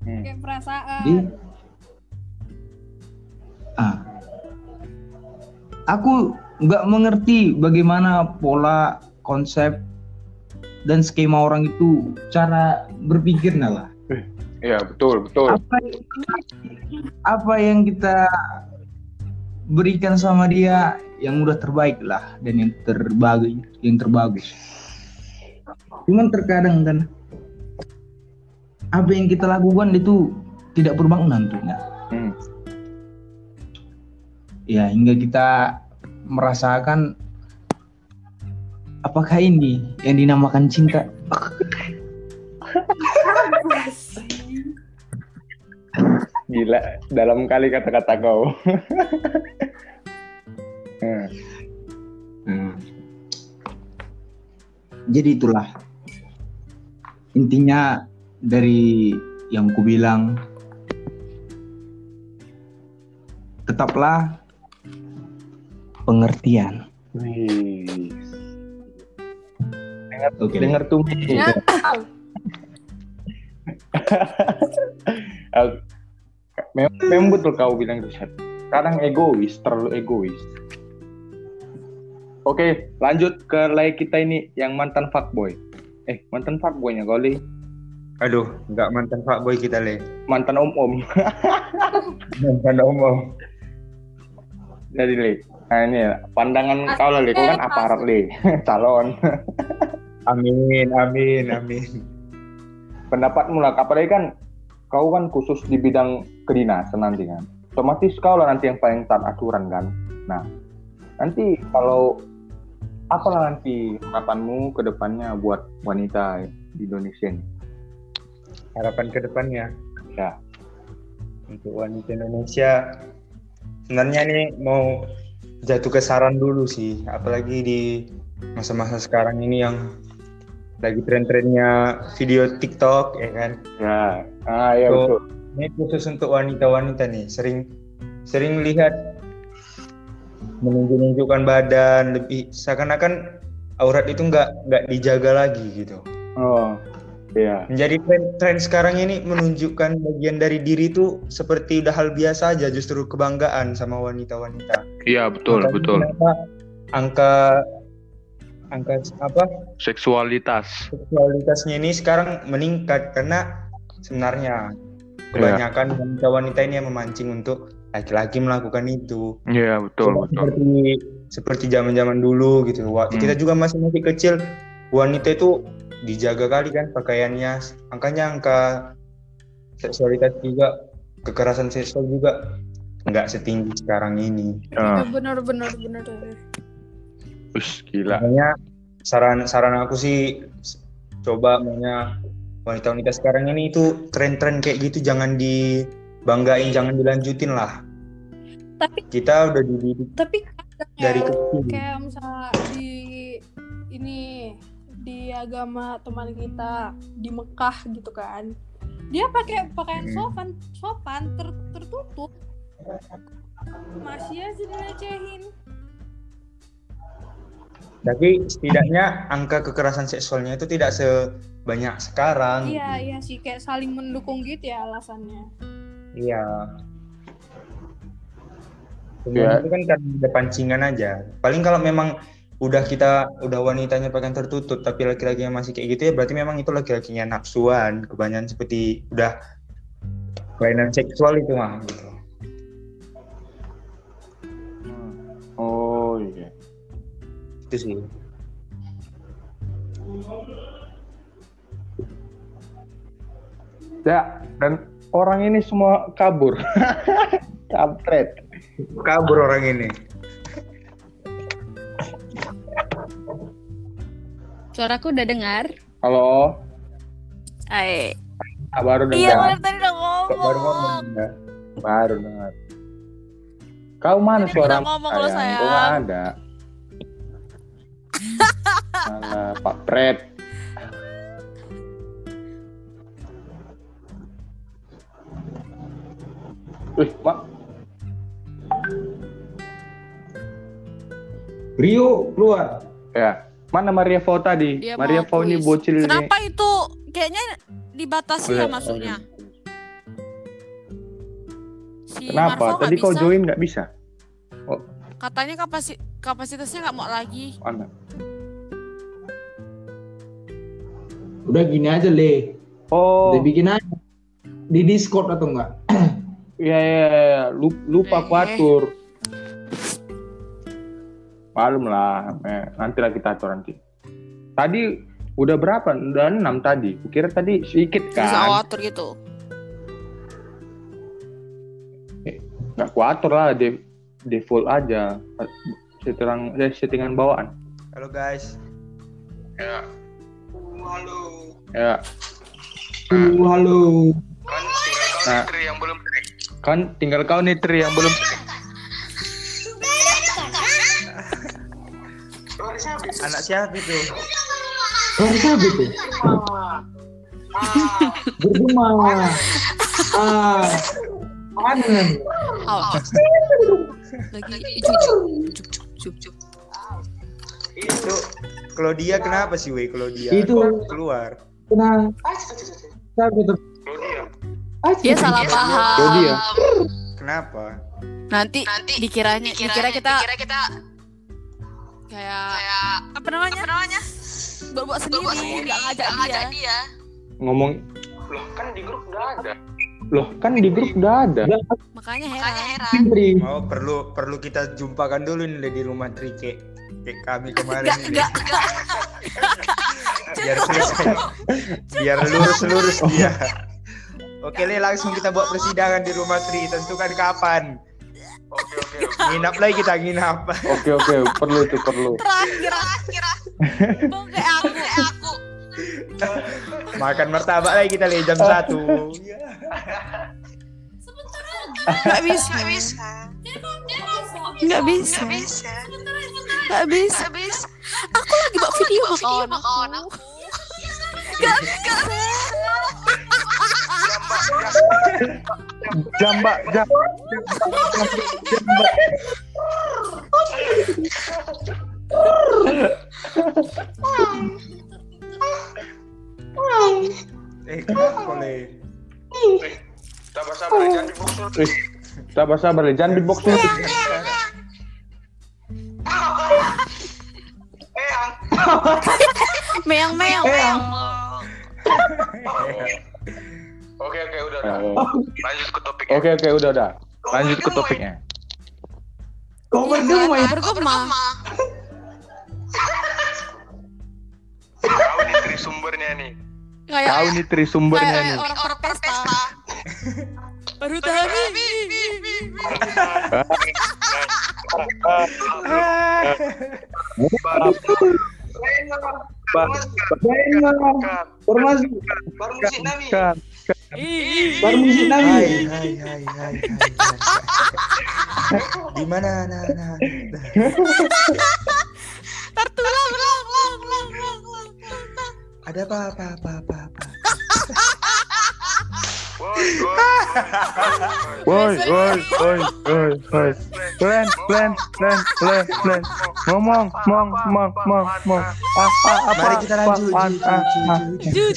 Hmm. kayak perasaan. Jadi, aku nggak mengerti bagaimana pola konsep dan skema orang itu cara berpikirnya lah. Iya, betul, betul. Apa apa yang kita berikan sama dia yang udah terbaik lah dan yang terbagus, yang terbagus. Cuman terkadang kan apa yang kita lakukan itu tidak bermakna tentunya. Hmm. Ya hingga kita merasakan apakah ini yang dinamakan cinta Gila, dalam kali kata-kata kau. Hmm. Hmm. jadi itulah intinya dari yang ku bilang tetaplah pengertian Wih. Dengar, Oke. dengar tuh. Ya. Eh, Memang, memang betul kau bilang itu Seth. Kadang egois, terlalu egois. Oke, lanjut ke lay kita ini yang mantan fuckboy. Eh, mantan fuckboynya kau Li. Aduh, nggak mantan Pak Boy kita le. Mantan om-om. Mantan om-om. Jadi Li. Nah ini pandangan kau lah. Kau kan aparat Li. Calon. Amin, amin, amin. pendapatmu lah apalagi kan kau kan khusus di bidang kedinasan nanti kan otomatis kau lah nanti yang paling taat aturan kan nah nanti kalau apalah nanti harapanmu ke depannya buat wanita di Indonesia ini Harapan ke depannya ya untuk wanita Indonesia sebenarnya nih mau jatuh ke saran dulu sih, apalagi di masa-masa sekarang ini yang lagi tren-trennya video TikTok ya kan. ya. Ah ya So, betul. Ini khusus untuk wanita-wanita nih, sering sering lihat menunjuk-nunjukkan badan lebih seakan-akan aurat itu nggak nggak dijaga lagi gitu. oh iya Menjadi tren, tren sekarang ini menunjukkan bagian dari diri itu seperti udah hal biasa aja, justru kebanggaan sama wanita-wanita. iya betul Makanya betul Angka angka apa Seksualitas. seksualitasnya ini sekarang meningkat karena sebenarnya kebanyakan wanita-wanita ini yang memancing untuk laki-laki melakukan itu. Iya, betul, Cuma betul. seperti seperti zaman-zaman dulu gitu. Waktu Hmm. kita juga masih masih kecil, wanita itu dijaga kali kan pakaiannya. Angkanya angka seksualitas juga kekerasan seksual juga nggak setinggi sekarang ini. Ah, bener bener bener Wih, gila. Makanya saran saran aku sih coba makanya wanita-wanita sekarang ini itu tren-tren kayak gitu jangan dibanggain, jangan dilanjutin lah. tapi Kita udah dididik tapi kadang ya, dari kecil. kayak misalnya di ini di agama teman kita di Mekah gitu kan dia pakai pakaian Hmm. sopan sopan ter- tertutup masih aja dilecehin Tapi setidaknya angka kekerasan seksualnya itu tidak sebanyak sekarang. iya iya sih kayak saling mendukung gitu ya alasannya Iya. Ya. Sebenarnya itu kan karena ada pancingan aja. Paling kalau memang udah kita udah wanitanya pakaian tertutup tapi laki-lakinya masih kayak gitu ya berarti memang itu laki-lakinya nafsuan kebanyakan seperti udah kelainan seksual itu mah gitu. Oh, iya. Itu sih. Ya, dan orang ini semua kabur. Kampret. Kabur orang ini. Suaraku udah dengar. Halo, Ay. ah, baru Iya, dengar. bener tadi udah Kok baru ngomong ngomong. ya? Baru dengar. Kau mana suara udah ngomong lo, Kau sayang. nggak ada. Alah, Pak Pret. Wih, Pak. Rio keluar. Ya. Mana Maria Fau tadi? Dia Maria Fau ini bocil ini. Kenapa itu kayaknya dibatasi ya Oh, masuknya? Si Kenapa? Marvo Tadi kau bisa. join nggak bisa? Katanya kapasi kapasitasnya nggak mau lagi. Mana? Udah gini aja le. Oh, Udah bikin aja. Di Discord atau enggak? iya iya, iya. Lu- lupa aku Eh. atur. Malum lah, eh, nanti lah kita atur nanti. Tadi udah berapa? Udah enam tadi. Kukira tadi sedikit Bisa kan? atur gitu. Nggak kuatur lah, de- default aja. Settingan, eh, settingan bawaan. Halo guys. Ya. Halo. Ya, halo. nah, kan tinggal kau nih Tri yang belum. Anak siapa itu? Oh, siapa itu? Bergema. Ah. Mana? Lagi cucu, cucu, cucu. Itu Claudia kenapa sih weh Claudia? Itu- keluar. Ah, Dia salah paham. Kenapa? Nanti, dikiranya, dikira kita, kayak, apa namanya? Buat-buat sendiri, nggak ngajak dia. Ngomong. Loh kan di grup udah ada. Loh kan di grup udah ada. Makanya heran. Sendiri. Oh perlu perlu kita jumpakan dulu nih di rumah Tri kayak, kayak kami kemarin Nggak, ini. nggak, biar selesai biar lurus lurus dia oke le langsung kita buat persidangan di rumah Tri tentukan kapan nginap lagi kita nginap Oke oke, perlu itu perlu. terakhir, terakhir. Kok kayak aku, makan martabak lagi kita le jam satu nggak bisa. Nggak bisa. Nggak bisa. Aku lagi buat video sama kawan aku. Nggak bisa. Jambak, jam. eh kenapa le Sabar sabar, jangan di box Sabar jangan di box dulu. Meong meong meong. Oke oke udah udah. Oh. Lanjut ke topiknya. Oke oke udah udah. Lanjut ke topiknya. Kau bergema ya? Bergema. Kau nih tri sumbernya nih. Kayak Kau nih tri sumbernya kayak nih. orang berpesta. Baru tahu. Formasi. Baru musik nami. Baru Hai, nami. hai, hai, hai, hai, hai. Di mana, nah, nah, nah. Tertulang, lang, lang, lang, lang, lang, lang. Ada apa, apa, apa, apa, apa. Woi, woi. Woi woi woi. Plan plan plan plan plan. Ngomong ngomong ngomong ngomong ngomong. Apa apa? Mari kita lanjut.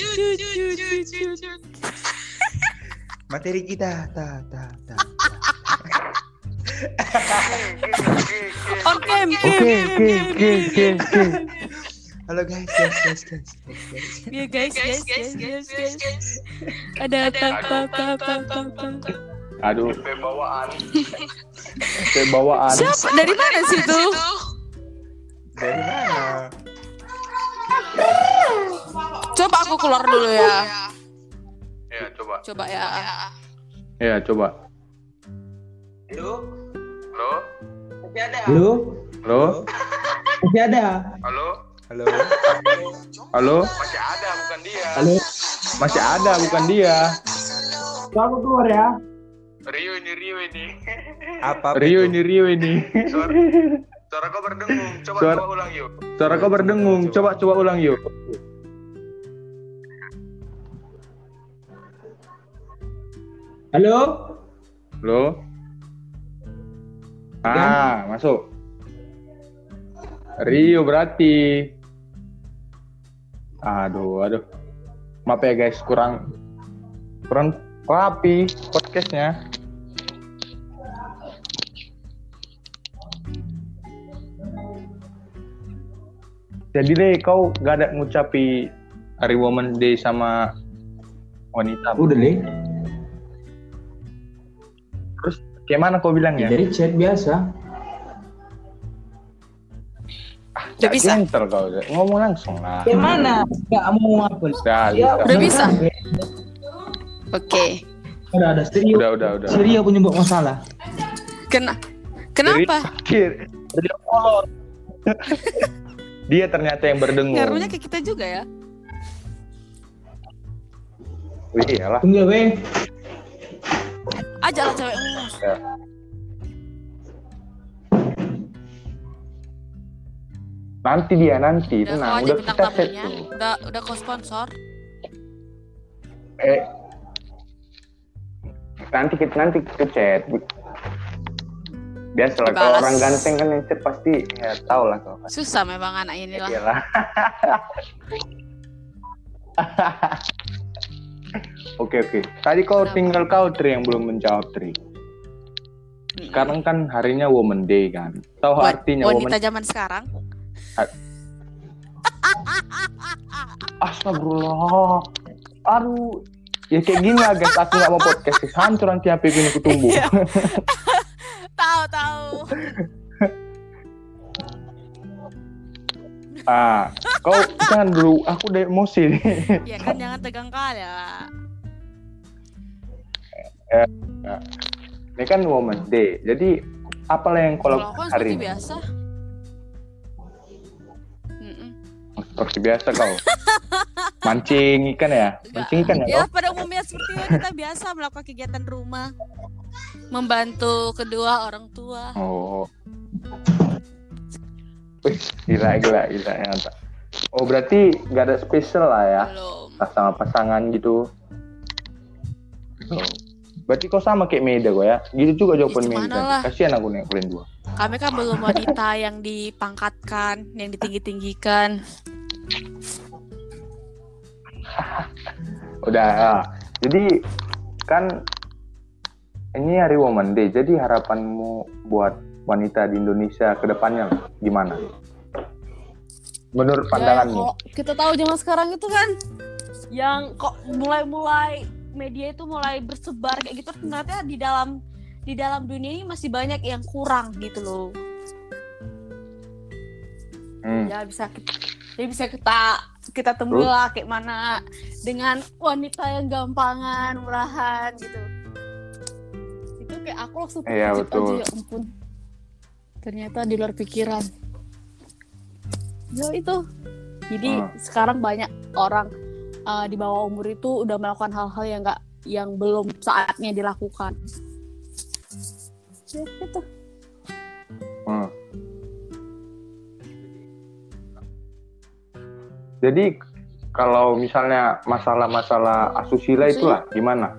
Materi kita, ta, ta, ta. On cam, cam, Oke cam, oke cam, oke oke oke. Halo guys, guys, guys, guys, guys, guys. Ya guys, guys, guys, guys, guys. Ada apa, apa, apa, apa, apa, apa. Aduh, Bawaan. bawaan. Siapa? Dari mana sih itu? Dari mana? Coba aku keluar dulu ya. Ya coba. Coba ya. Ya coba. Halo. Halo? Halo Masih ada? Halo. Halo. halo. Masih ada bukan dia. Halo? Masih ada bukan dia. Aku keluar ya. Rio ini Rio ini. Apa? Rio ini Rio ini. Suara, suara kau berdengung. Coba Suara- coba ulang yuk. Suara kau berdengung. Coba coba ulang yuk. Halo? Halo. Ah, masuk. Rio berarti. Aduh, aduh. Maaf ya guys, kurang kurang rapi podcastnya. Jadi deh, kau gak ada ngucapi Hari Women Day sama wanita. Udah deh. Terus gimana kau bilangnya? Dari chat biasa. Udah bisa. Gentle kau ngomong langsung lah. Gimana? Gak mau apa? Udah, Ya, bisa. Udah bisa? Oke. Udah ada serius. Udah, udah, udah. Serius penyebab masalah. Kena. Kenapa? Kir, dia kolot. dia ternyata yang berdengung. Ngaruhnya ke kita juga ya. Wih, iyalah. Tunggu weh. Aja lah cewek. Ya. Nanti dia nanti, Udah tenang. Udah kita set tuh. Udah udah kau sponsor. Eh, nanti kita nanti kita chat. Biasalah kalau Dibalas. orang ganteng kan yang chat pasti ya tau lah kau. Susah memang anak ini lah. Iyalah. Oke oke. Tadi kau Kenapa? tinggal kau Tri yang belum menjawab Tri. Sekarang kan harinya Women Day kan. Tahu artinya wanita Women zaman sekarang. Astagfirullah. Aduh. Ya kayak gini lah guys, aku gak mau podcast. Hancur nanti HP ini kutumbuh. Iya. Tahu tahu. ah, kau jangan dulu. Aku udah emosi. Ya kan jangan tegang kali ya. Ini kan Women Day. Jadi apalah yang kalau aku hari ini? biasa. Seperti biasa kau. Mancing ikan ya? Mancing ikan ya Ya pada umumnya seperti itu kita biasa melakukan kegiatan rumah, membantu kedua orang tua. Oh. Wih, gila, gila, gila. Ya. Oh, berarti gak ada spesial lah ya? Belum. Sama pasangan gitu. Oh. Berarti kau sama kayak Meda kok ya? Gitu juga jawaban Ya, gimana Meda. lah. Kasihan aku nih kalian dua. Kami kan belum wanita yang dipangkatkan, yang ditinggi-tinggikan. Udah, ya. jadi kan ini hari Women Day. Jadi harapanmu buat wanita di Indonesia ke depannya gimana? menurut Ya, pandanganmu kalau kita tahu zaman sekarang itu kan yang kok mulai-mulai media itu mulai bersebar kayak gitu ternyata di dalam di dalam dunia ini masih banyak yang kurang gitu loh. Hmm. Ya bisa kita, ya bisa kita kita temui lah kayak mana dengan wanita yang gampangan, murahan gitu. Itu kayak aku langsung Iya, terkejut betul. aja ya ampun. Ternyata di luar pikiran. Ya itu. Jadi Hmm. sekarang banyak orang uh, di bawah umur itu udah melakukan hal-hal yang enggak yang belum saatnya dilakukan. Ya, itu. Hmm. Jadi kalau misalnya masalah-masalah asusila itulah gimana?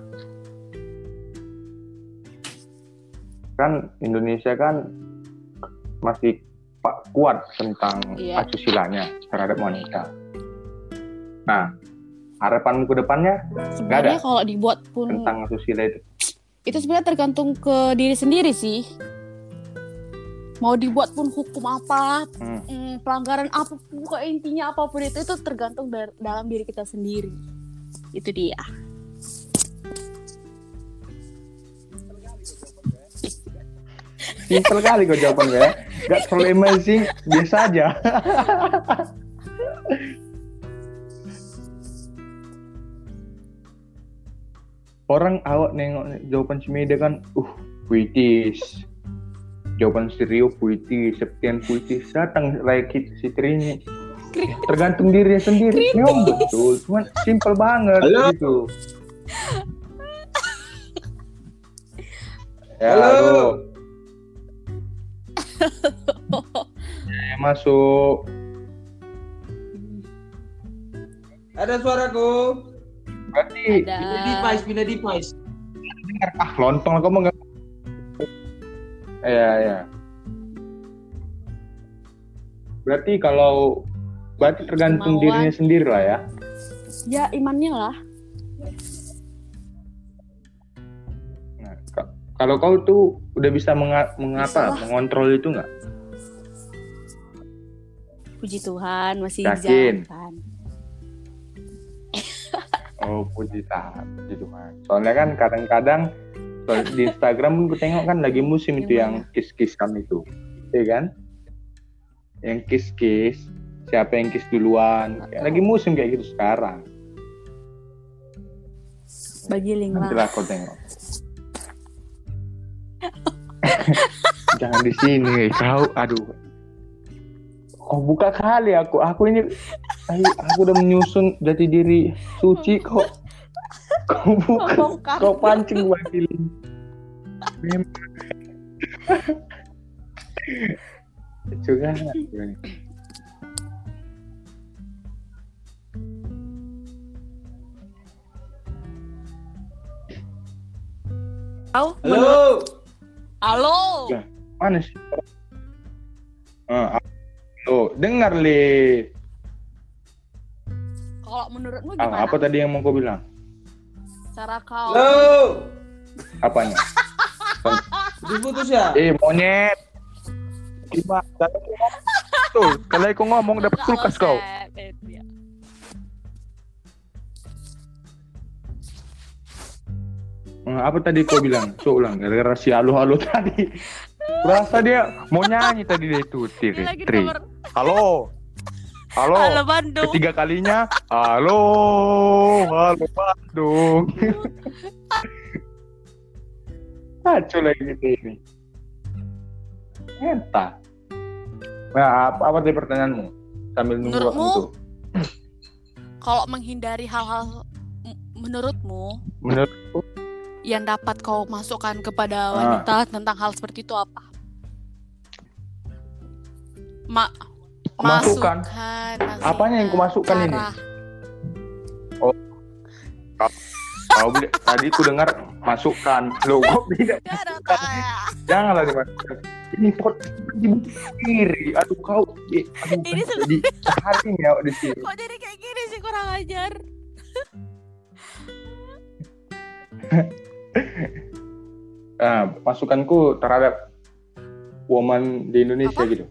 Kan Indonesia kan masih kuat tentang Iya. asusilanya terhadap wanita. Nah, harapanmu ke depannya Sebenarnya kalau dibuat pun tentang asusila itu? itu sebenarnya tergantung ke diri sendiri sih. Mau dibuat pun hukum apa, Hmm. mm, pelanggaran apa, pokoknya intinya apa pun itu itu tergantung dari dalam diri kita sendiri. Itu dia. Simpel kali kok jawabannya ya. Gak terlalu amazing, biasa aja. Orang awak nengok jawaban si Meda kan, uh, puitis. Jawaban si Rio puitis, Septian puitis. Datang lagi si Trini. Tergantung dirinya sendiri. Memang betul, cuman simpel banget Halo? gitu. Ya, Halo. halo. Eh, masuk. Ada suaraku. Berarti Ada. Pindah device, pindah device. dengar ah lontong kamu enggak. Iya, iya. Berarti kalau berarti tergantung Kemauan. dirinya sendiri lah ya. Ya imannya lah. Nah, ka- kalau kau tuh udah bisa menga- mengapa Bisa mengontrol itu nggak? Puji Tuhan masih Yakin? jalan. Oh puji Tuhan, puji Tuhan. Soalnya kan kadang-kadang di Instagram pun ku tengok kan lagi musim itu yang kan itu, iya kan? Yang kiss-kiss, siapa yang kiss duluan? Lagi musim kayak gitu sekarang. Bagi link Nanti lah. kau tengok. Jangan di sini, kau. Aduh. Kau buka kali aku. Aku ini, aku udah menyusun jati diri suci. Kau, kau buka, Bongkar. kau pancing buat feeling. Memang. Juga. Tahu? Halo. Halo. Ya. Mana sih? Ah, Tuh, dengar li. Kalau menurutmu Ah, gimana? apa tadi yang mau kau bilang? Cara kau Halo. Apanya? Diputus ya? Eh monyet. Gimana? Tuh, kalau aku ngomong dapat kulkas kau. eh. Hmm, apa tadi kau bilang? So ulang gara-gara si halo-halo tadi. Rasa dia mau nyanyi tadi dia itu. Tri. Tri. Halo. Halo. Halo Bandung. Ketiga kalinya. Halo. Halo Bandung. Kacau lagi gitu ini. Entah. Nah, apa, apa tadi pertanyaanmu? Sambil nunggu Menurutmu? waktu. Kalau menghindari hal-hal menurutmu Menurutku yang dapat kau masukkan kepada Ah. wanita tentang hal seperti itu apa? Masukkan, Apanya yang kumasukkan ini? Cara. Kau beli, tadi ku dengar masukkan. Lo kok tidak kayak. janganlah dimasukkan. Ini pot dibuka sendiri. Aduh kau, eh, aduh, Ini di hari ya di sini. Kok jadi kayak gini sih kurang ajar? Nah, masukanku terhadap woman di Indonesia Apa? gitu.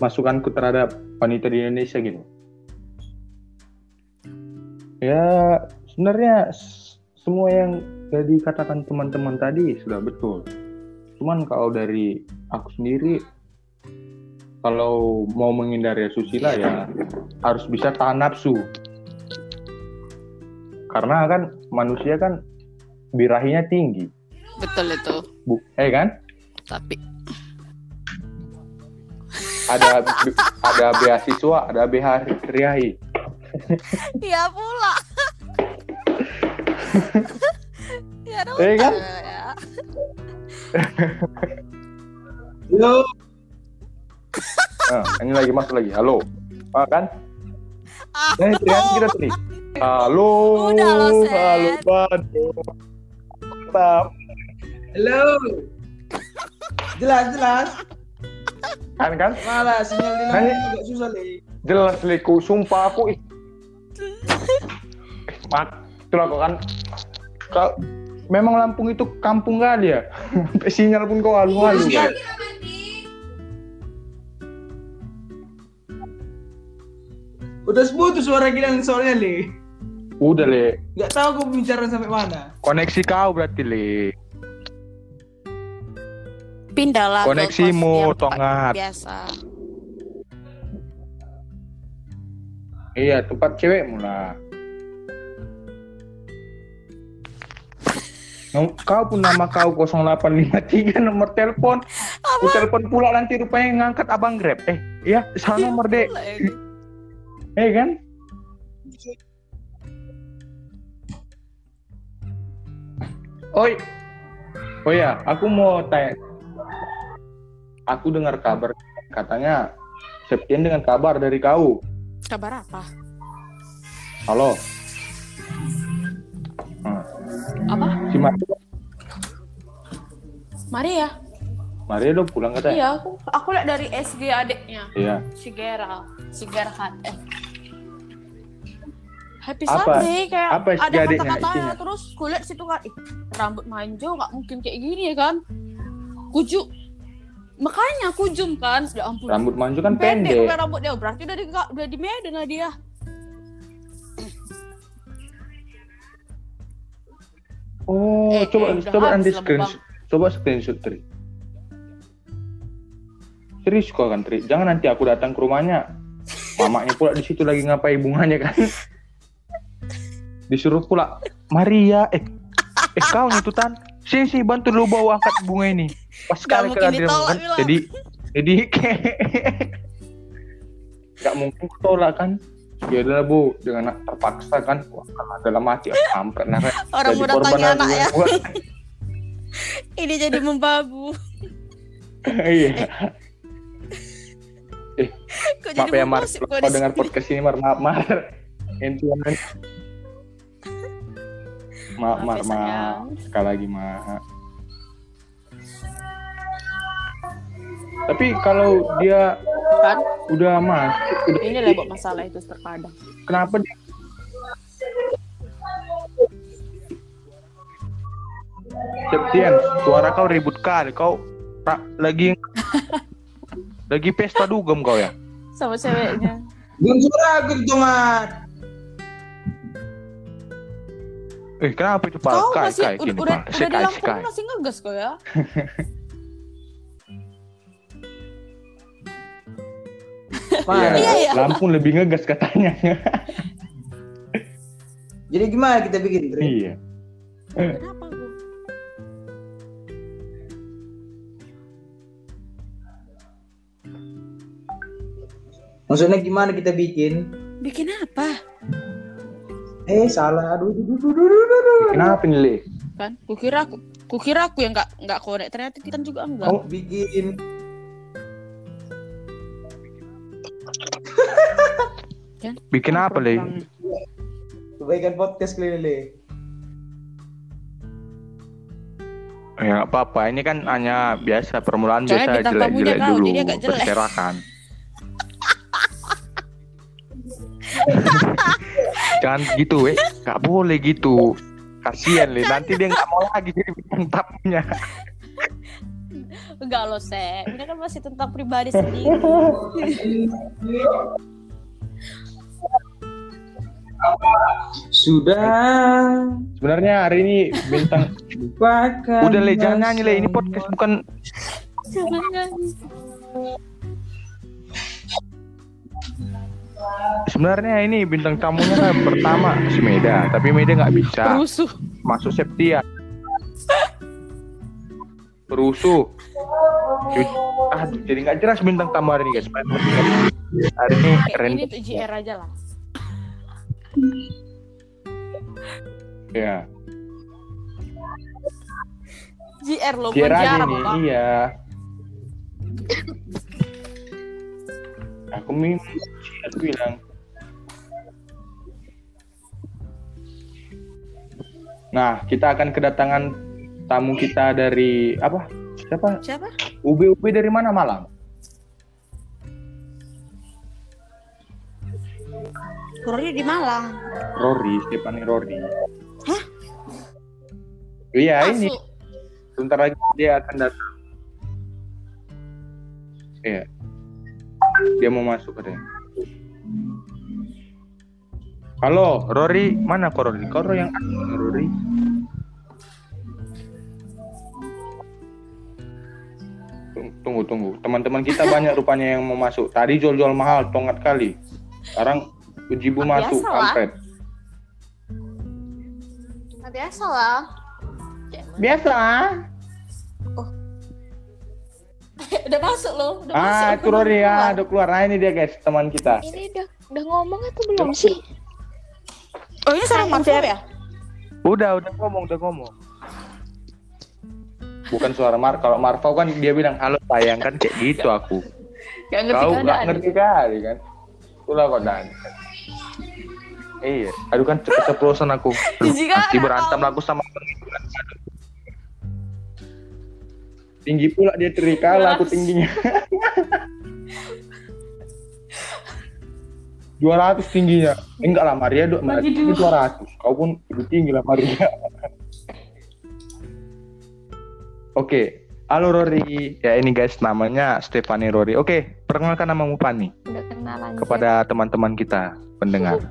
Masukanku terhadap wanita di Indonesia gitu. Ya sebenarnya semua yang sudah dikatakan teman-teman tadi sudah betul. Cuman kalau dari aku sendiri, kalau mau menghindari susila ya harus bisa tahan nafsu. Karena kan manusia kan birahinya tinggi, Betul itu. bu, eh kan? Tapi Ada ada beasiswa, ada BH riahi. ya pula. ya dong. Eh, kan? Ya. Halo. Nah, ini lagi masuk lagi. Halo. Ah, kan? Ah, Eh, teriak kita tadi. Halo. Udah Sen. Halo, Bandung. Halo. Jelas jelas. Kan kan? Malah sinyal di Nanya. Lampung agak susah le. Jelas liku, sumpah aku ih. Mak, itulah kok kan. Kau, memang Lampung itu kampung kali ya. Sampai sinyal pun kau halu-halu. Sinyal. kan? Udah putus suara Gilang soalnya le. Udah le, Gak tahu aku bicara sampai mana. koneksi kau berarti le. Pindahlah ke Koneksimu, tongat. biasa. Iya, tempat cewekmu lah. Nom- Kau pun nama kau 0853 nomor telepon. Aku telepon pula nanti rupanya ngangkat abang Grab. Eh, iya, salah nomor dek. Pula ini. Eh kan? Oi. Oh ya, aku mau tanya. Aku dengar kabar katanya Septian dengan kabar dari kau. Kabar apa? Halo. Hmm. Apa? Si Maria, Maria. Maria udah pulang katanya. Iya, aku aku lihat dari SG adiknya. Iya. Si Gera, si Gerhan. Eh. Happy Apa? Sunday kayak Apa ada kata-katanya terus kulit situ kan ih, rambut manjo nggak mungkin kayak gini ya kan kuju makanya kujum kan ya ampun Rambut manju kan pendek pendek. bukan rambut dia berarti udah di udah di Medan lah dia Oh, Eh, coba eh, coba nanti screenshot. Coba screenshot Tri. Serius kok kan Tri. Jangan nanti aku datang ke rumahnya. Mamanya pula di situ lagi ngapain bunganya kan. Disuruh pula Maria, eh eh kau nih tuh tan. Sini sih bantu lu bawa angkat bunga ini. Pas sekali kehadiran ditolak, kan. Jadi jadi kayak nggak mungkin aku tolak kan. Ya udah bu, dengan terpaksa kan. Wah, karena dalam hati ah, kampret nah, kan. orang datangi korban anak ya gua. ini jadi membabu Iya. kok jadi Maaf ya Mar, kalau dengar podcast ini Mar, maaf Mar. Intinya maaf Maaf Mar, ya, maaf. Sekali lagi maaf. Tapi kalau dia kan udah masuk, udah ini lah buat masalah itu terkadang kenapa dia Septian, suara kau ribut kali. Kau tak lagi lagi pesta dugem kau ya? sama ceweknya suara aku itu Mat. Eh, kenapa itu Pak? kau Kai, masih kai, udah gini, udah, udah Lampung sekai. masih ngegas kau ya Iya, Iya, iya. Lampung lebih ngegas katanya. Jadi gimana kita bikin? Tri? iya. kenapa gua Maksudnya gimana kita bikin? bikin apa Eh salah. Aduh, aduh, aduh, aduh, aduh, aduh. Kenapa nih, Le? kan kukira aku kukira aku yang nggak nggak korek ternyata kita juga enggak Oh. Bikin. Bikin apa, Le? Kebaikan podcast kali Le. Ya nggak apa-apa, ini kan hanya biasa permulaan Soalnya biasa jelek-jelek dulu, jelek. berserakan. Jangan gitu, weh. Gak boleh gitu. Kasian, Le. Nanti dia nggak mau lagi jadi bintang tamunya. Enggak loh, Se. Ini kan masih tentang pribadi sendiri. Sudah Sebenarnya hari ini bintang lupakan. udah le jangan nyanyi le ini podcast bukan Jangan nyanyi. sebenarnya ini bintang tamunya kan pertama si Meda tapi Meda nggak bisa Rusuh. masuk Septia perusuh Cu- Aduh, jadi nggak jelas bintang tamu hari ini guys hari ini keren ini tuh JR aja lah. Ya JR aja jarang, nih Bang. iya aku minum aku bilang Nah, kita akan kedatangan tamu kita dari apa? Siapa? Siapa? UB UB dari mana Malang? Rory di Malang. Rory, Stefani Rory. Hah? Iya, ini sebentar lagi dia akan datang. Iya. Dia mau masuk katanya. Halo, Rory, mana kok Rory? Kau Rory yang Rory? Tung- Tunggu, tunggu. Teman-teman kita banyak rupanya yang mau masuk. Tadi jual-jual mahal, tongat kali. Sekarang Ujibu Ah, masuk, biasa lah. kampret. Nah, biasa lah. Biasa. udah masuk loh, udah Ah, masuk. itu Rory ya, udah keluar. Nah, ini dia guys, teman kita. Ini udah udah ngomong atau belum sih? Oh, ini seorang Marvel ya? Udah, udah ngomong, udah ngomong. Bukan suara Mar, kalau Marvo kan dia bilang halo sayang kan kayak gitu aku. Gak ngerti Kau nggak keadaan. ngerti kali kan? Itulah kok Dan. Iya, aduh kan keceplosan aku. Aduh, Jijik kan, Nanti berantem aku sama Tinggi pula dia terikala aku tingginya. 200 tingginya. Eh, enggak lah Maria dua, Bagi Maria 200. Kau pun lebih tinggi lah Maria. Oke, halo Rory. Ya ini guys namanya Stefani Rory. Oke, perkenalkan namamu Pani Udah kenalan. kepada teman-teman kita pendengar.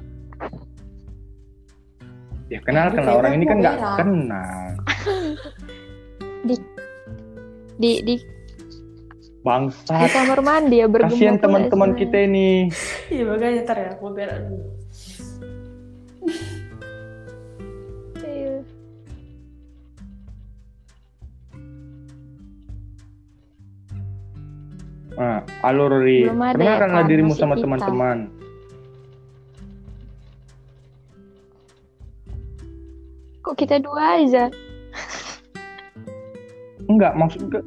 Ya kenalkan lah orang ini kan nggak kenal. di di di Bangsat. kamar mandi ya bergembira. Kasihan teman-teman kita ini. Iya, makanya ntar ya, aku berak dulu. Nah, ada ya, Kenalkanlah Pan, dirimu sama teman-teman. Kok kita dua aja? Enggak, maksudku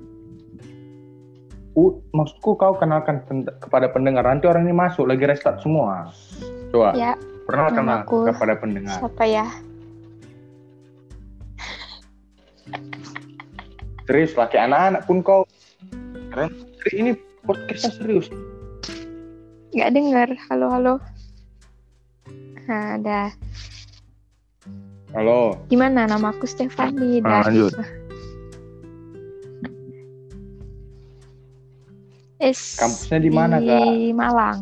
Uh, maksudku kau kenalkan kepada pendengar nanti orang ini masuk lagi restart semua. Coba Ya, perkenalkanlah namaku kepada pendengar. siapa ya? Serius laki anak-anak pun kau keren. Ini podcastnya serius. Nggak dengar. Halo halo. Nah, dah. Halo. Gimana? Namaku Stefani. Nah, Dah. lanjut. Es Kampusnya di mana, Kak? Di Malang.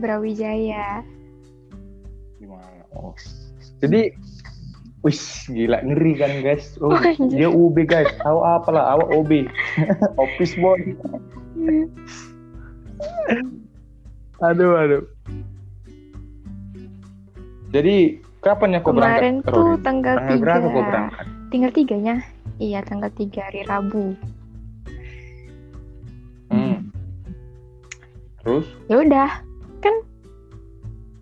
Brawijaya. Gimana? Oh. Jadi Wis gila ngeri kan guys. Oh, Oh, anjir. dia UB guys. Tahu apa lah awak OB. Office boy. aduh aduh. Jadi kapan ya kau Kemarin berangkat? tuh Rory? tanggal Tanggal berapa kau 3. berangkat? Tinggal tiganya. Iya, tanggal 3 hari Rabu. Hmm. Terus? Ya udah, kan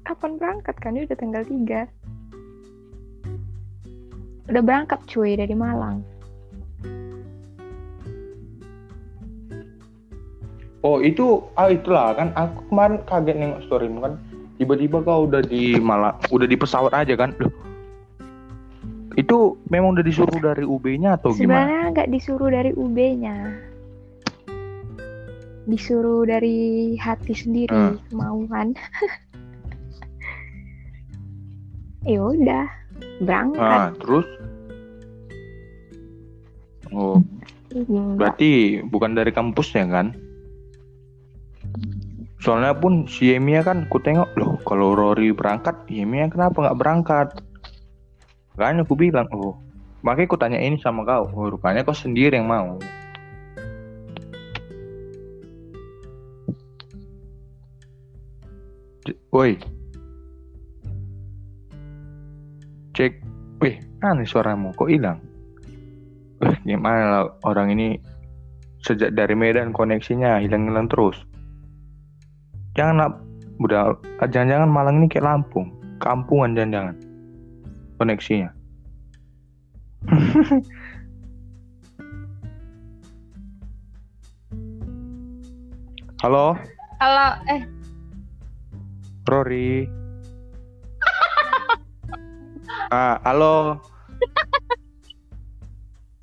kapan berangkat kan? Ini udah tanggal 3. Udah berangkat cuy dari Malang. Oh itu, ah itulah kan aku kemarin kaget nengok storymu kan. Tiba-tiba kau udah di malah udah di pesawat aja kan? Loh. Itu memang udah disuruh dari UB-nya atau gimana? Sebenarnya nggak disuruh dari UB-nya. Disuruh dari hati sendiri, Hmm. kemauan. ya udah, berangkat. Nah, terus? Oh, Enggak. berarti bukan dari kampusnya kan? Soalnya pun si Yemia kan ku tengok loh kalau Rory berangkat, Yemia kenapa nggak berangkat? Makanya aku bilang, oh, makanya ku tanya ini sama kau. Oh, rupanya kau sendiri yang mau. Woi. Cek. Wih, aneh suaramu. Kok hilang? Eh, gimana lah orang ini sejak dari Medan koneksinya hilang-hilang terus. Jangan udah jangan-jangan Malang ini kayak Lampung, kampungan jangan-jangan koneksinya. Halo, Kalau eh Rory. Ah, halo.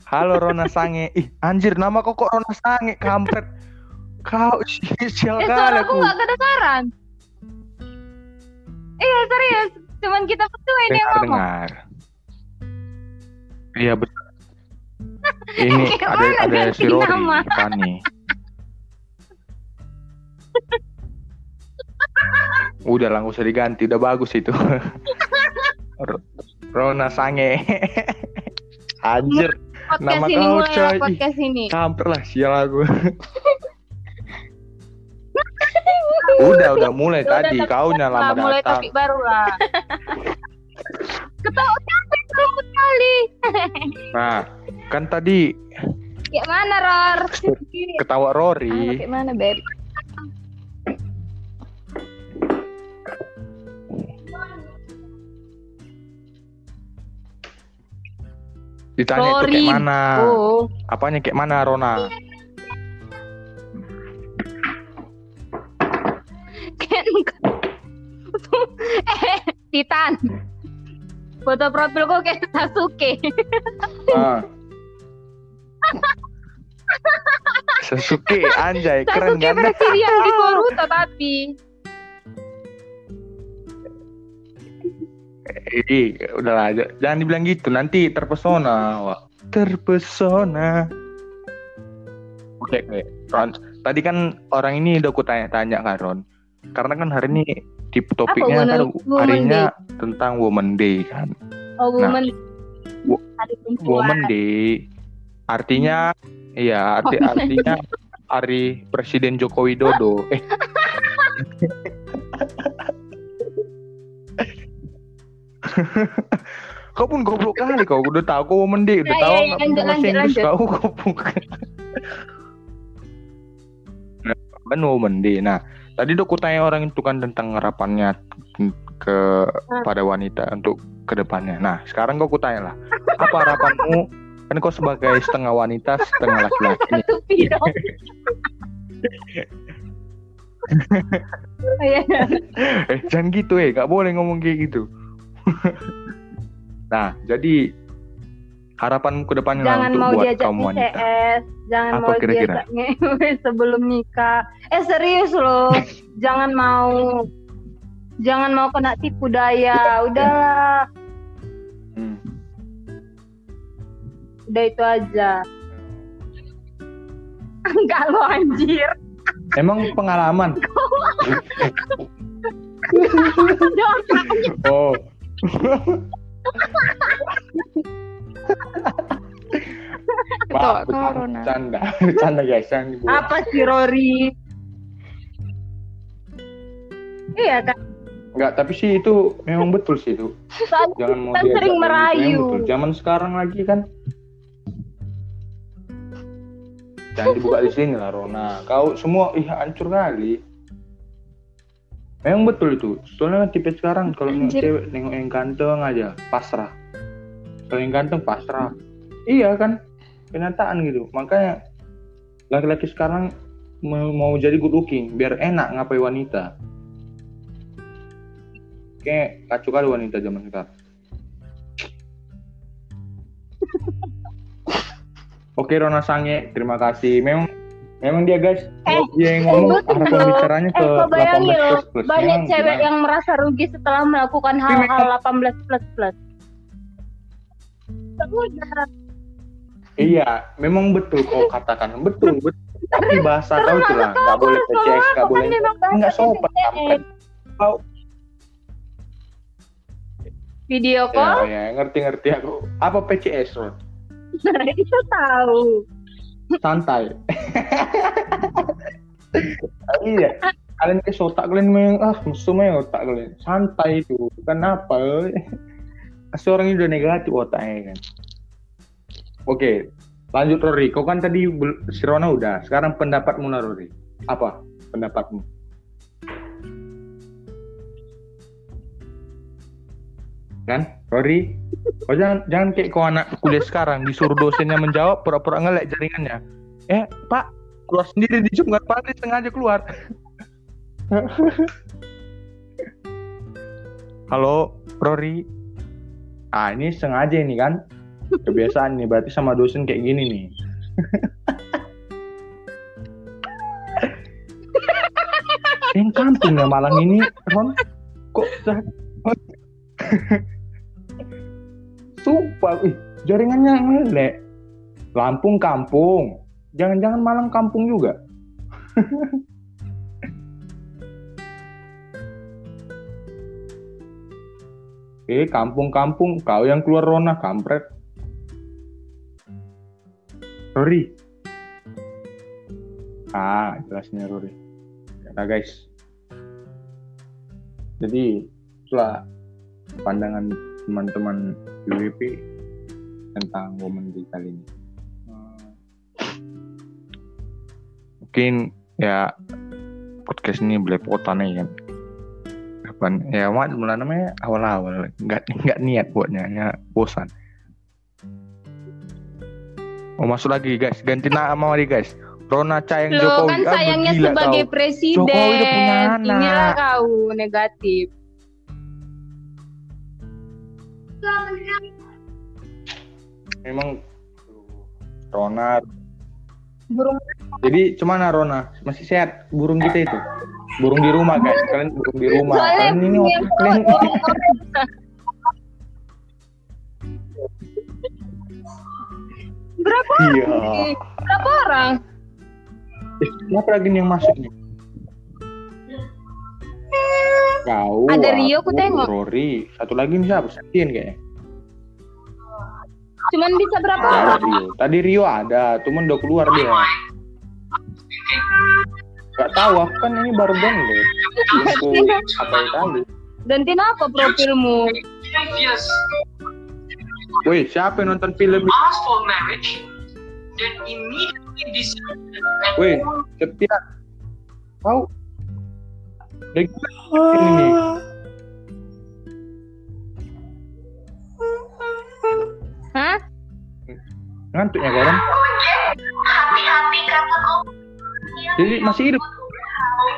Halo Rona Sange. Ih, anjir nama kok kok Rona Sange, kampret. Kau sial eh kali aku. nggak kedengaran. Iya serius, cuman kita berdua ini yang Dengar, ngomong. dengar. Iya betul. Ini ada ada si Rory? Fani. Udah lah, nggak usah diganti, udah bagus itu. Rona Sange. Anjir, Podcast Nama ini kau, mulai coy. podcast ini. lah sial aku. udah, udah mulai Udah, tadi, kau Lah, lama mulai datang. topik baru lah. Ketawa capek terlalu sekali. Nah, kan tadi Kayak mana Ror? ketawa Ah, Rory. kayak mana, Beb? Ditanya itu Rory. kayak mana? Oh, Apanya kayak mana Rona? kan. eh, Titan. Foto profilku kayak Sasuke. Ah. Sasuke anjay keren Sasuke kan? presiden di Boruto tapi Ih, udahlah jangan dibilang gitu nanti terpesona. Wah. Terpesona. Oke, oke. Ron, tadi kan orang ini udah aku tanya-tanya kan Ron. Karena kan hari ini tip topiknya Apa, kan Women- Women harinya tentang Woman Day kan. oh woman wo- hari perempuan. Woman Day artinya iya arti artinya hari Presiden Joko Widodo. Eh. kau pun goblok kali kau udah tahu kau Day udah Ya, tahu ya, ya, nggak lanjut, bahasa Inggris kau bukan. Nah, kan Woman Day. Nah, tadi udah tanya orang itu kan tentang harapannya ke Ah. pada wanita untuk ke depannya. Nah, sekarang kau kutanya lah, apa harapanmu? Kan kau sebagai setengah wanita, setengah laki-laki. dong. Oh, iya. Eh, jangan gitu eh, gak boleh ngomong kayak gitu. nah, jadi harapan ke depannya lah Jangan untuk mau buat diajak kaum wanita. Jangan Apa mau kira-kira? sebelum nikah. Eh serius loh, jangan mau jangan mau kena tipu daya. Udahlah, Hmm. udah itu aja. Enggak lo anjir. Emang pengalaman? oh. Pak, bercanda, bercanda guys, dibuat. Apa sih Rory? Iya kan, Enggak, tapi sih itu memang betul sih itu. Jangan mau Kan diajak sering merayu. betul. Zaman sekarang lagi kan. Jangan dibuka di sini lah Rona. Kau semua ih hancur kali. Memang betul itu. Soalnya kan tipe sekarang kalau nengok cewek nengok yang ganteng aja pasrah. Kalau yang ganteng pasrah. Iya kan? Kenyataan gitu. Makanya laki-laki sekarang mau, jadi good looking biar enak ngapai wanita. Kayak kacau kali wanita zaman sekarang. Oke Rona Sange, terima kasih. Memang memang dia guys, Eh, dia yang ngomong arah pembicaranya ke Eh, kau bayangin 18 loh, plus plus. banyak cewek gimana? yang merasa rugi setelah melakukan hal-hal 18 plus plus. Iya, memang betul kau katakan betul betul. Tapi bahasa kau itu lah, nggak boleh PCS, nggak boleh nggak sopan. Kau Video ya, call, ya ngerti-ngerti aku. Apa PCS Ron? itu tahu. Santai. Iya. Kalian ke otak kalian memang ah musuh memang otak kalian. Santai itu. Kenapa? Kasih orang udah negatif otaknya kan. Oke, lanjut Rory. Kau kan tadi bel- si Rona udah. Sekarang pendapatmu lah Rory. Apa pendapatmu? Kan, Rory? Kau jangan jangan kayak kau anak kuliah sekarang disuruh dosennya menjawab pura-pura ngelek jaringannya. Eh, Pak, keluar sendiri di Zoom nggak apa sengaja keluar. Halo, Rory. Ah, ini sengaja ini kan? Kebiasaan nih, berarti sama dosen kayak gini nih. Yang kampung ya Malang ini, Ron. Kok? Sumpah, ih, jaringannya ngelek. Lampung kampung. Jangan-jangan Malang kampung juga. Eh, kampung-kampung, kau yang keluar Rona, kampret. Rory. Ah, jelasnya Rory. Ya guys. Jadi, itulah pandangan teman-teman UWP tentang Women Day kali ini. Mungkin ya podcast ini belepotan ya kan. Kapan ya mak mulai namanya awal-awal nggak nggak niat buatnya ya bosan. Mau masuk lagi guys, ganti nama lagi guys. Rona Cayang Lo Jokowi. kan Ah, sayangnya bergila sebagai kau. presiden. Jokowi udah punya anak. Inilah kau negatif. Memang Rona. Burung Jadi cuman Rona masih sehat burung kita itu. Burung di rumah guys. Kalian burung di rumah. soalnya Kalian ini kalian berapa iya. nih? Berapa orang? Eh, Kenapa lagi yang masuk nih? Kau, Ada Rio, aku aku, tengok. Rory, satu lagi nih siapa? Septian kayaknya. Cuman bisa berapa ada orang? Rio. Tadi Rio ada, cuman udah keluar dia. Gak tahu, aku kan ini baru download. Aku apa kali. Ganti apa profilmu? Woi, siapa yang nonton film? ini? asked for marriage, then immediately decided Woi, Septian. Kau gila ini. Hah? Ngantuk ya orang? hati-hati karena kau Jadi masih hidup.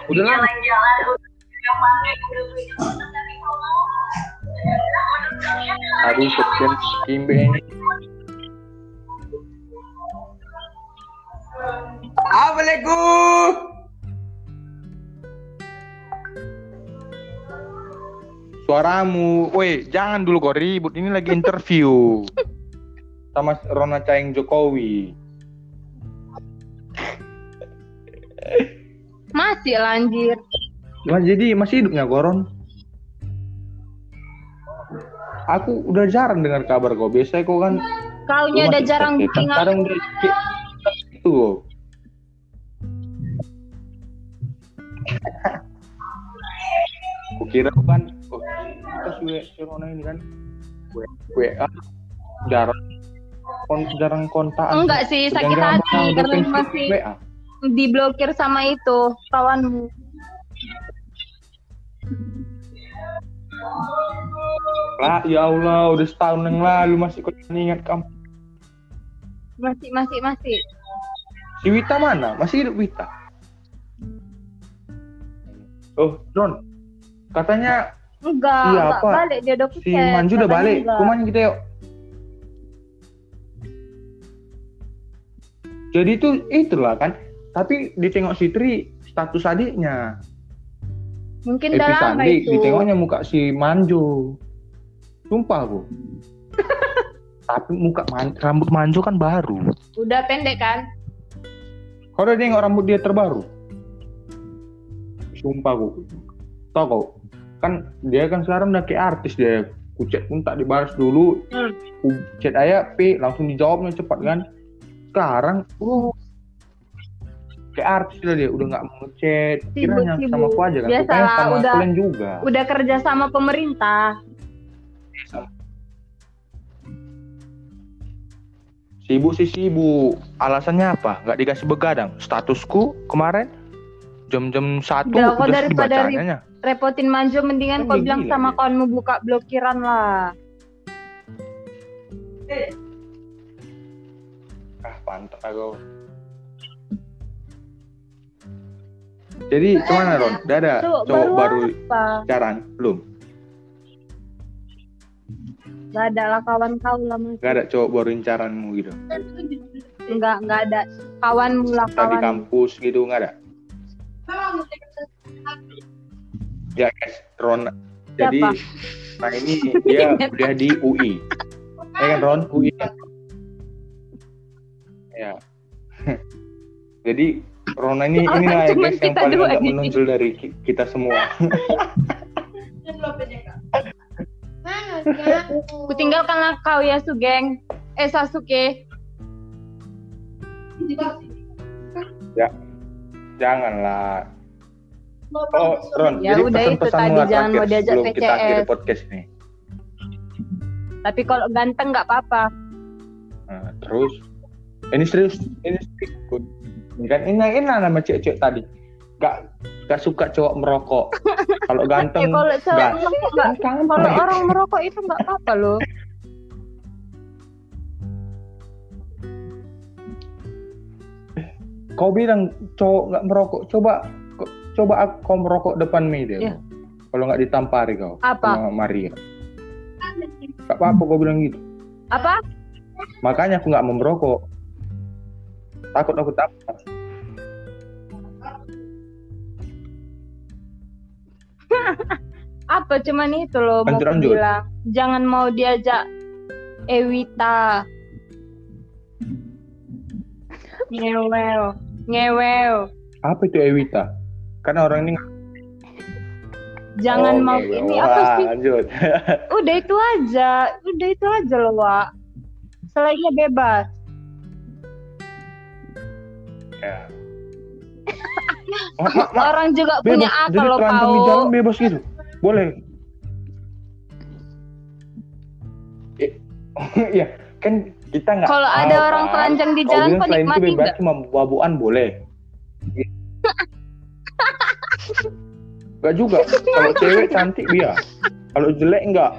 Udah lama. jalan-jalan udah pakai udah punya motor tapi kalau menurut kalian Aduh, Septian Kimbe ini. Assalamualaikum. Suaramu, woi, jangan dulu kau ribut. Ini lagi interview sama Rona Caing Jokowi. Masih lanjir. Mas, jadi masih hidupnya Goron? Aku udah jarang dengar kabar kau. Biasanya kau kan Kaunya udah jarang bikin Sekarang udah itu. kau. Kukira kan, oh, kita si Rona ini kan WA jarang kon jarang kontak. Enggak sih, sakit hati karena masih WA. Diblokir sama itu kawanmu. Lah, ya Allah, udah setahun yang lalu masih kau ingat kamu. Masih masih masih. Si Wita mana? Masih hidup Wita? Oh, Don. Katanya Enggak, Iya, enggak apa? balik dia udah si Manju udah balik. Rumahnya kita yuk. Jadi itu itulah kan. Tapi ditengok si Tri status adiknya. Mungkin Epi udah lama itu. ditengoknya muka si Manju. Sumpah aku. Tapi muka man- rambut manjo kan baru. Udah pendek kan? Kau udah nengok rambut dia terbaru? Sumpah kok. Tau kau? Kan dia kan sekarang udah kayak artis dia. Kucet pun tak dibalas dulu. Hmm. Kucet aja, P, langsung dijawabnya cepat kan. Sekarang, uh, kayak artis lah dia. Udah nggak mau ngechat. Kiranya Sibuk-sibuk. sama aku aja kan. Biasalah, Rupanya sama udah- kalian juga. Udah kerja sama pemerintah. Sibuk sih sibuk. Alasannya apa? Nggak dikasih begadang. Statusku kemarin jam-jam satu Udah, kok udah daripada dibacanya. Repotin manjo mendingan Kan kau bilang gila sama dia. kawanmu buka blokiran lah. Ah, pantas aku. Jadi ke mana Ron? Udah ada cowok baru baru Apa? pacaran? Belum? Gak ada lah kawan kau lah mas. Gak ada cowok baru incaranmu gitu? Enggak, enggak ada. Kawanmu lah Tadi kawan. kampus gitu nggak ada? Ya guys, Ron. Jadi, Siapa? nah ini dia kuliah di UI. Ya kan Ron? UI? Ya. Jadi Rona ini Orang inilah ya guys yang kita paling agak ini. menonjol dari ki- kita semua. Kutinggalkanlah kau ya Sugeng. Eh Sasuke. Janganlah. Oh, Ron, Ya jadi udah itu tadi, lah jangan mau diajak sebelum kita akhiri PCS. podcast ini. Tapi kalau ganteng nggak apa-apa. Nah, terus ini serius, ini serius. Kan ini nama cewek-cewek tadi. Gak gak suka cowok merokok. Kalau ganteng, kalau cewek gas. merokok nggak. Kalau orang merokok itu nggak apa-apa loh. kau bilang cowok nggak merokok. Coba coba aku kau merokok depan media. Ya. Kalau nggak ditampari kau Apa? sama Maria. Gak apa-apa kau bilang gitu. Apa? Makanya aku nggak mau merokok. Takut aku tampar. Apa cuman itu loh mau Lanjut, bilang. Jangan mau diajak Ewita. Ngewel. Ngewel. Apa itu Ewita? Karena orang ini Jangan Oh, mau oke. ini Wah, apa sih? Lanjut. Udah itu aja. Udah itu aja loh, Wak. Selainnya bebas. ya. Ma- ma- ma- Orang juga bebas. punya Jadi akal loh, terancam di jalan Pau. bebas gitu. Boleh. Eh, Iya, kan kita nggak. Kalau ada orang kan. telanjang di jalan, itu nikmati bebas nggak? cuma wabuan boleh. Gak juga. Kalau cewek cantik dia. Kalau jelek enggak.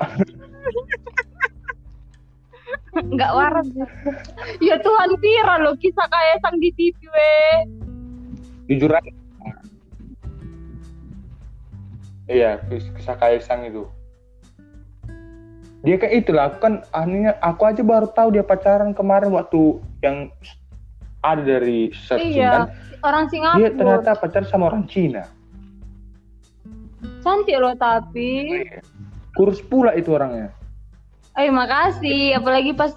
Nggak waras. ya Tuhan Tira loh kisah kayak sang di TV we. Jujur aja. Iya, kis- kisah Kaisang itu. Dia kayak itulah, aku kan akhirnya aku aja baru tahu dia pacaran kemarin waktu yang ada dari searching Iya, kan. orang Dia Singapura. ternyata pacar sama orang Cina. Cantik loh tapi. Kurus pula itu orangnya. Eh makasih, apalagi pas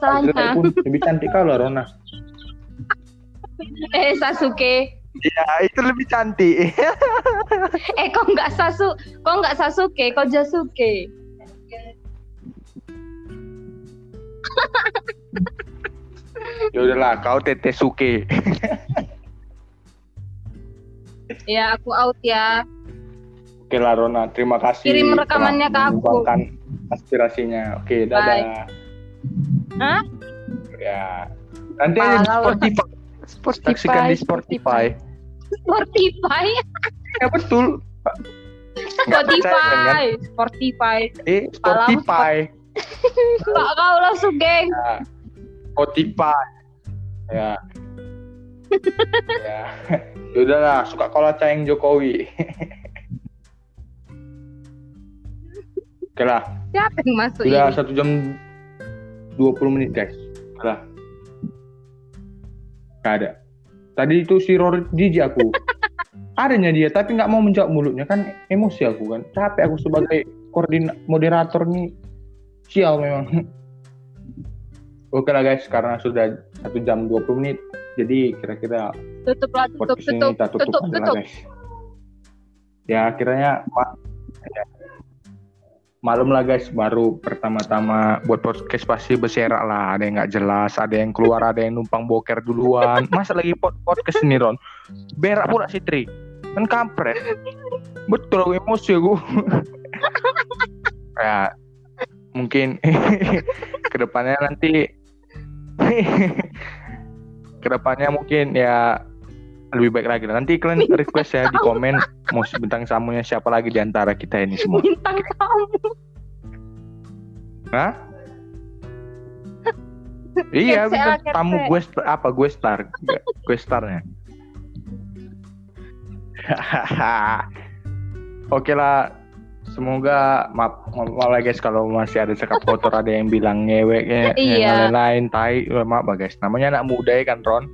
pun lebih cantik kau lah Rona. Eh Sasuke. Iya, itu lebih cantik. Eh kok nggak Sasu, kok nggak Sasuke, kok Jasuke. ya udahlah, kau Tete Suke. Ya aku out ya. Oke lah Rona, terima kasih. Kirim rekamannya ke aku. aspirasinya. Oke, dadah. Hah? Ya. Nanti aja Spotify. Saksikan di Spotify. Spotify, Ya betul. Kan? Spotify, Spotify. Eh, Spotify. Pak kau langsung geng. Ya. Spotify. Ya. ya. Ya udahlah, suka kola cayeng Jokowi. Oke lah, Siapa yang masuk sudah ini? satu jam 20 menit guys. Lah. Gak ada. Tadi itu si Rory jijik aku. Adanya dia, tapi nggak mau menjawab mulutnya kan emosi aku kan. Capek aku sebagai koordinator moderator nih. Sial memang. Oke lah guys, karena sudah satu jam 20 menit, jadi kira-kira Tutup lah, tutup, tutup, kita tutup, tutup, aja lah tutup. guys. Ya kiranya ya. Malam lah guys, baru pertama-tama buat podcast pasti berserak lah. Ada yang nggak jelas, ada yang keluar, ada yang numpang boker duluan. Masa lagi pod podcast ini Ron? Berak pula si Tri. Kan kampret. Betul emosi aku. ya mungkin ke depannya nanti ke depannya mungkin ya lebih baik lagi. Nanti kalian request ya di komen mau bintang tamunya siapa lagi di antara kita ini semua. Bintang tamu. Hah? iya bintang tamu gue apa gue star. Gue starnya. Oke lah semoga maaf, maaf, lah guys kalau masih ada cakap kotor ada yang bilang ngewek ya, Iya. yang lain-lain tai maaf guys. Namanya anak muda ya kan Ron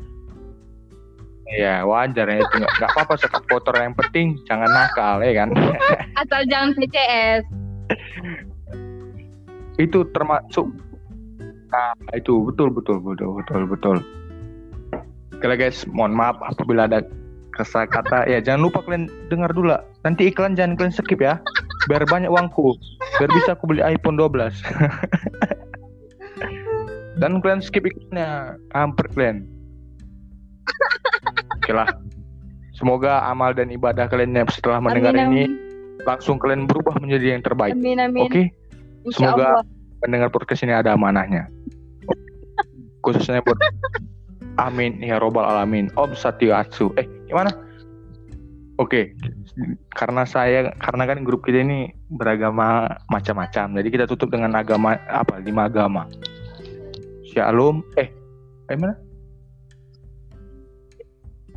Iya wajar ya itu. Nggak apa-apa cakap kotor. Yang penting jangan nakal ya kan? Asal jangan PCS. itu termasuk nah itu. Betul betul betul betul betul. Oke lah guys. Mohon maaf apabila ada kata kata. Ya jangan lupa kalian dengar dulu lah. nanti iklan jangan kalian skip ya. Biar banyak uangku. Biar bisa aku beli iPhone 12 dan kalian skip iklannya. Hampir kalian oke lah semoga amal dan ibadah kalian yang setelah mendengar Amin, ini amin. langsung kalian berubah menjadi yang terbaik Amin, amin. oke Insya semoga Allah. pendengar podcast ini ada amanahnya. Khususnya buat Amin ya robbal alamin. Om Satyo Atsu. Eh, gimana? Oke, karena saya karena kan grup kita ini beragama macam-macam. Jadi kita tutup dengan agama apa? Lima agama. Shalom. Eh, gimana?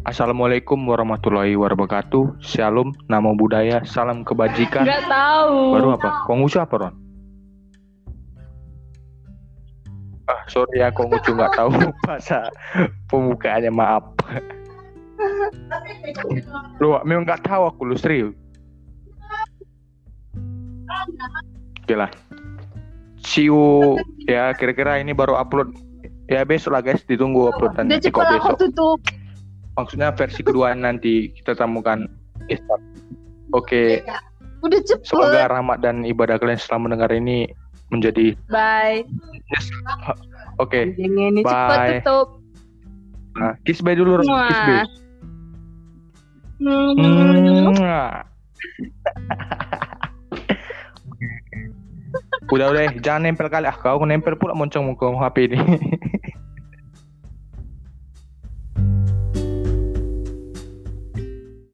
Assalamualaikum warahmatullahi wabarakatuh. Shalom, namo budaya, salam kebajikan. Nggak tahu. Baru apa? Konghucu apa, Ron? Ah, sorry ya Konghucu nggak tahu bahasa pembukaannya, maaf. Lu memang nggak tahu aku lu serius. Oke lah. See you ya kira-kira ini baru upload ya besok lah guys ditunggu uploadan Udah tutup. Maksudnya versi kedua nanti kita temukan Istar. Oke Udah cepet. Semoga rahmat dan ibadah kalian setelah mendengar ini menjadi Bye. oke. Jangan ini cepet Bye. tutup. Nah, kiss bye dulu, kiss bye. Hmm. Mwah. udah udah, jangan nempel kali ah kau nempel pula moncong muka HP ini.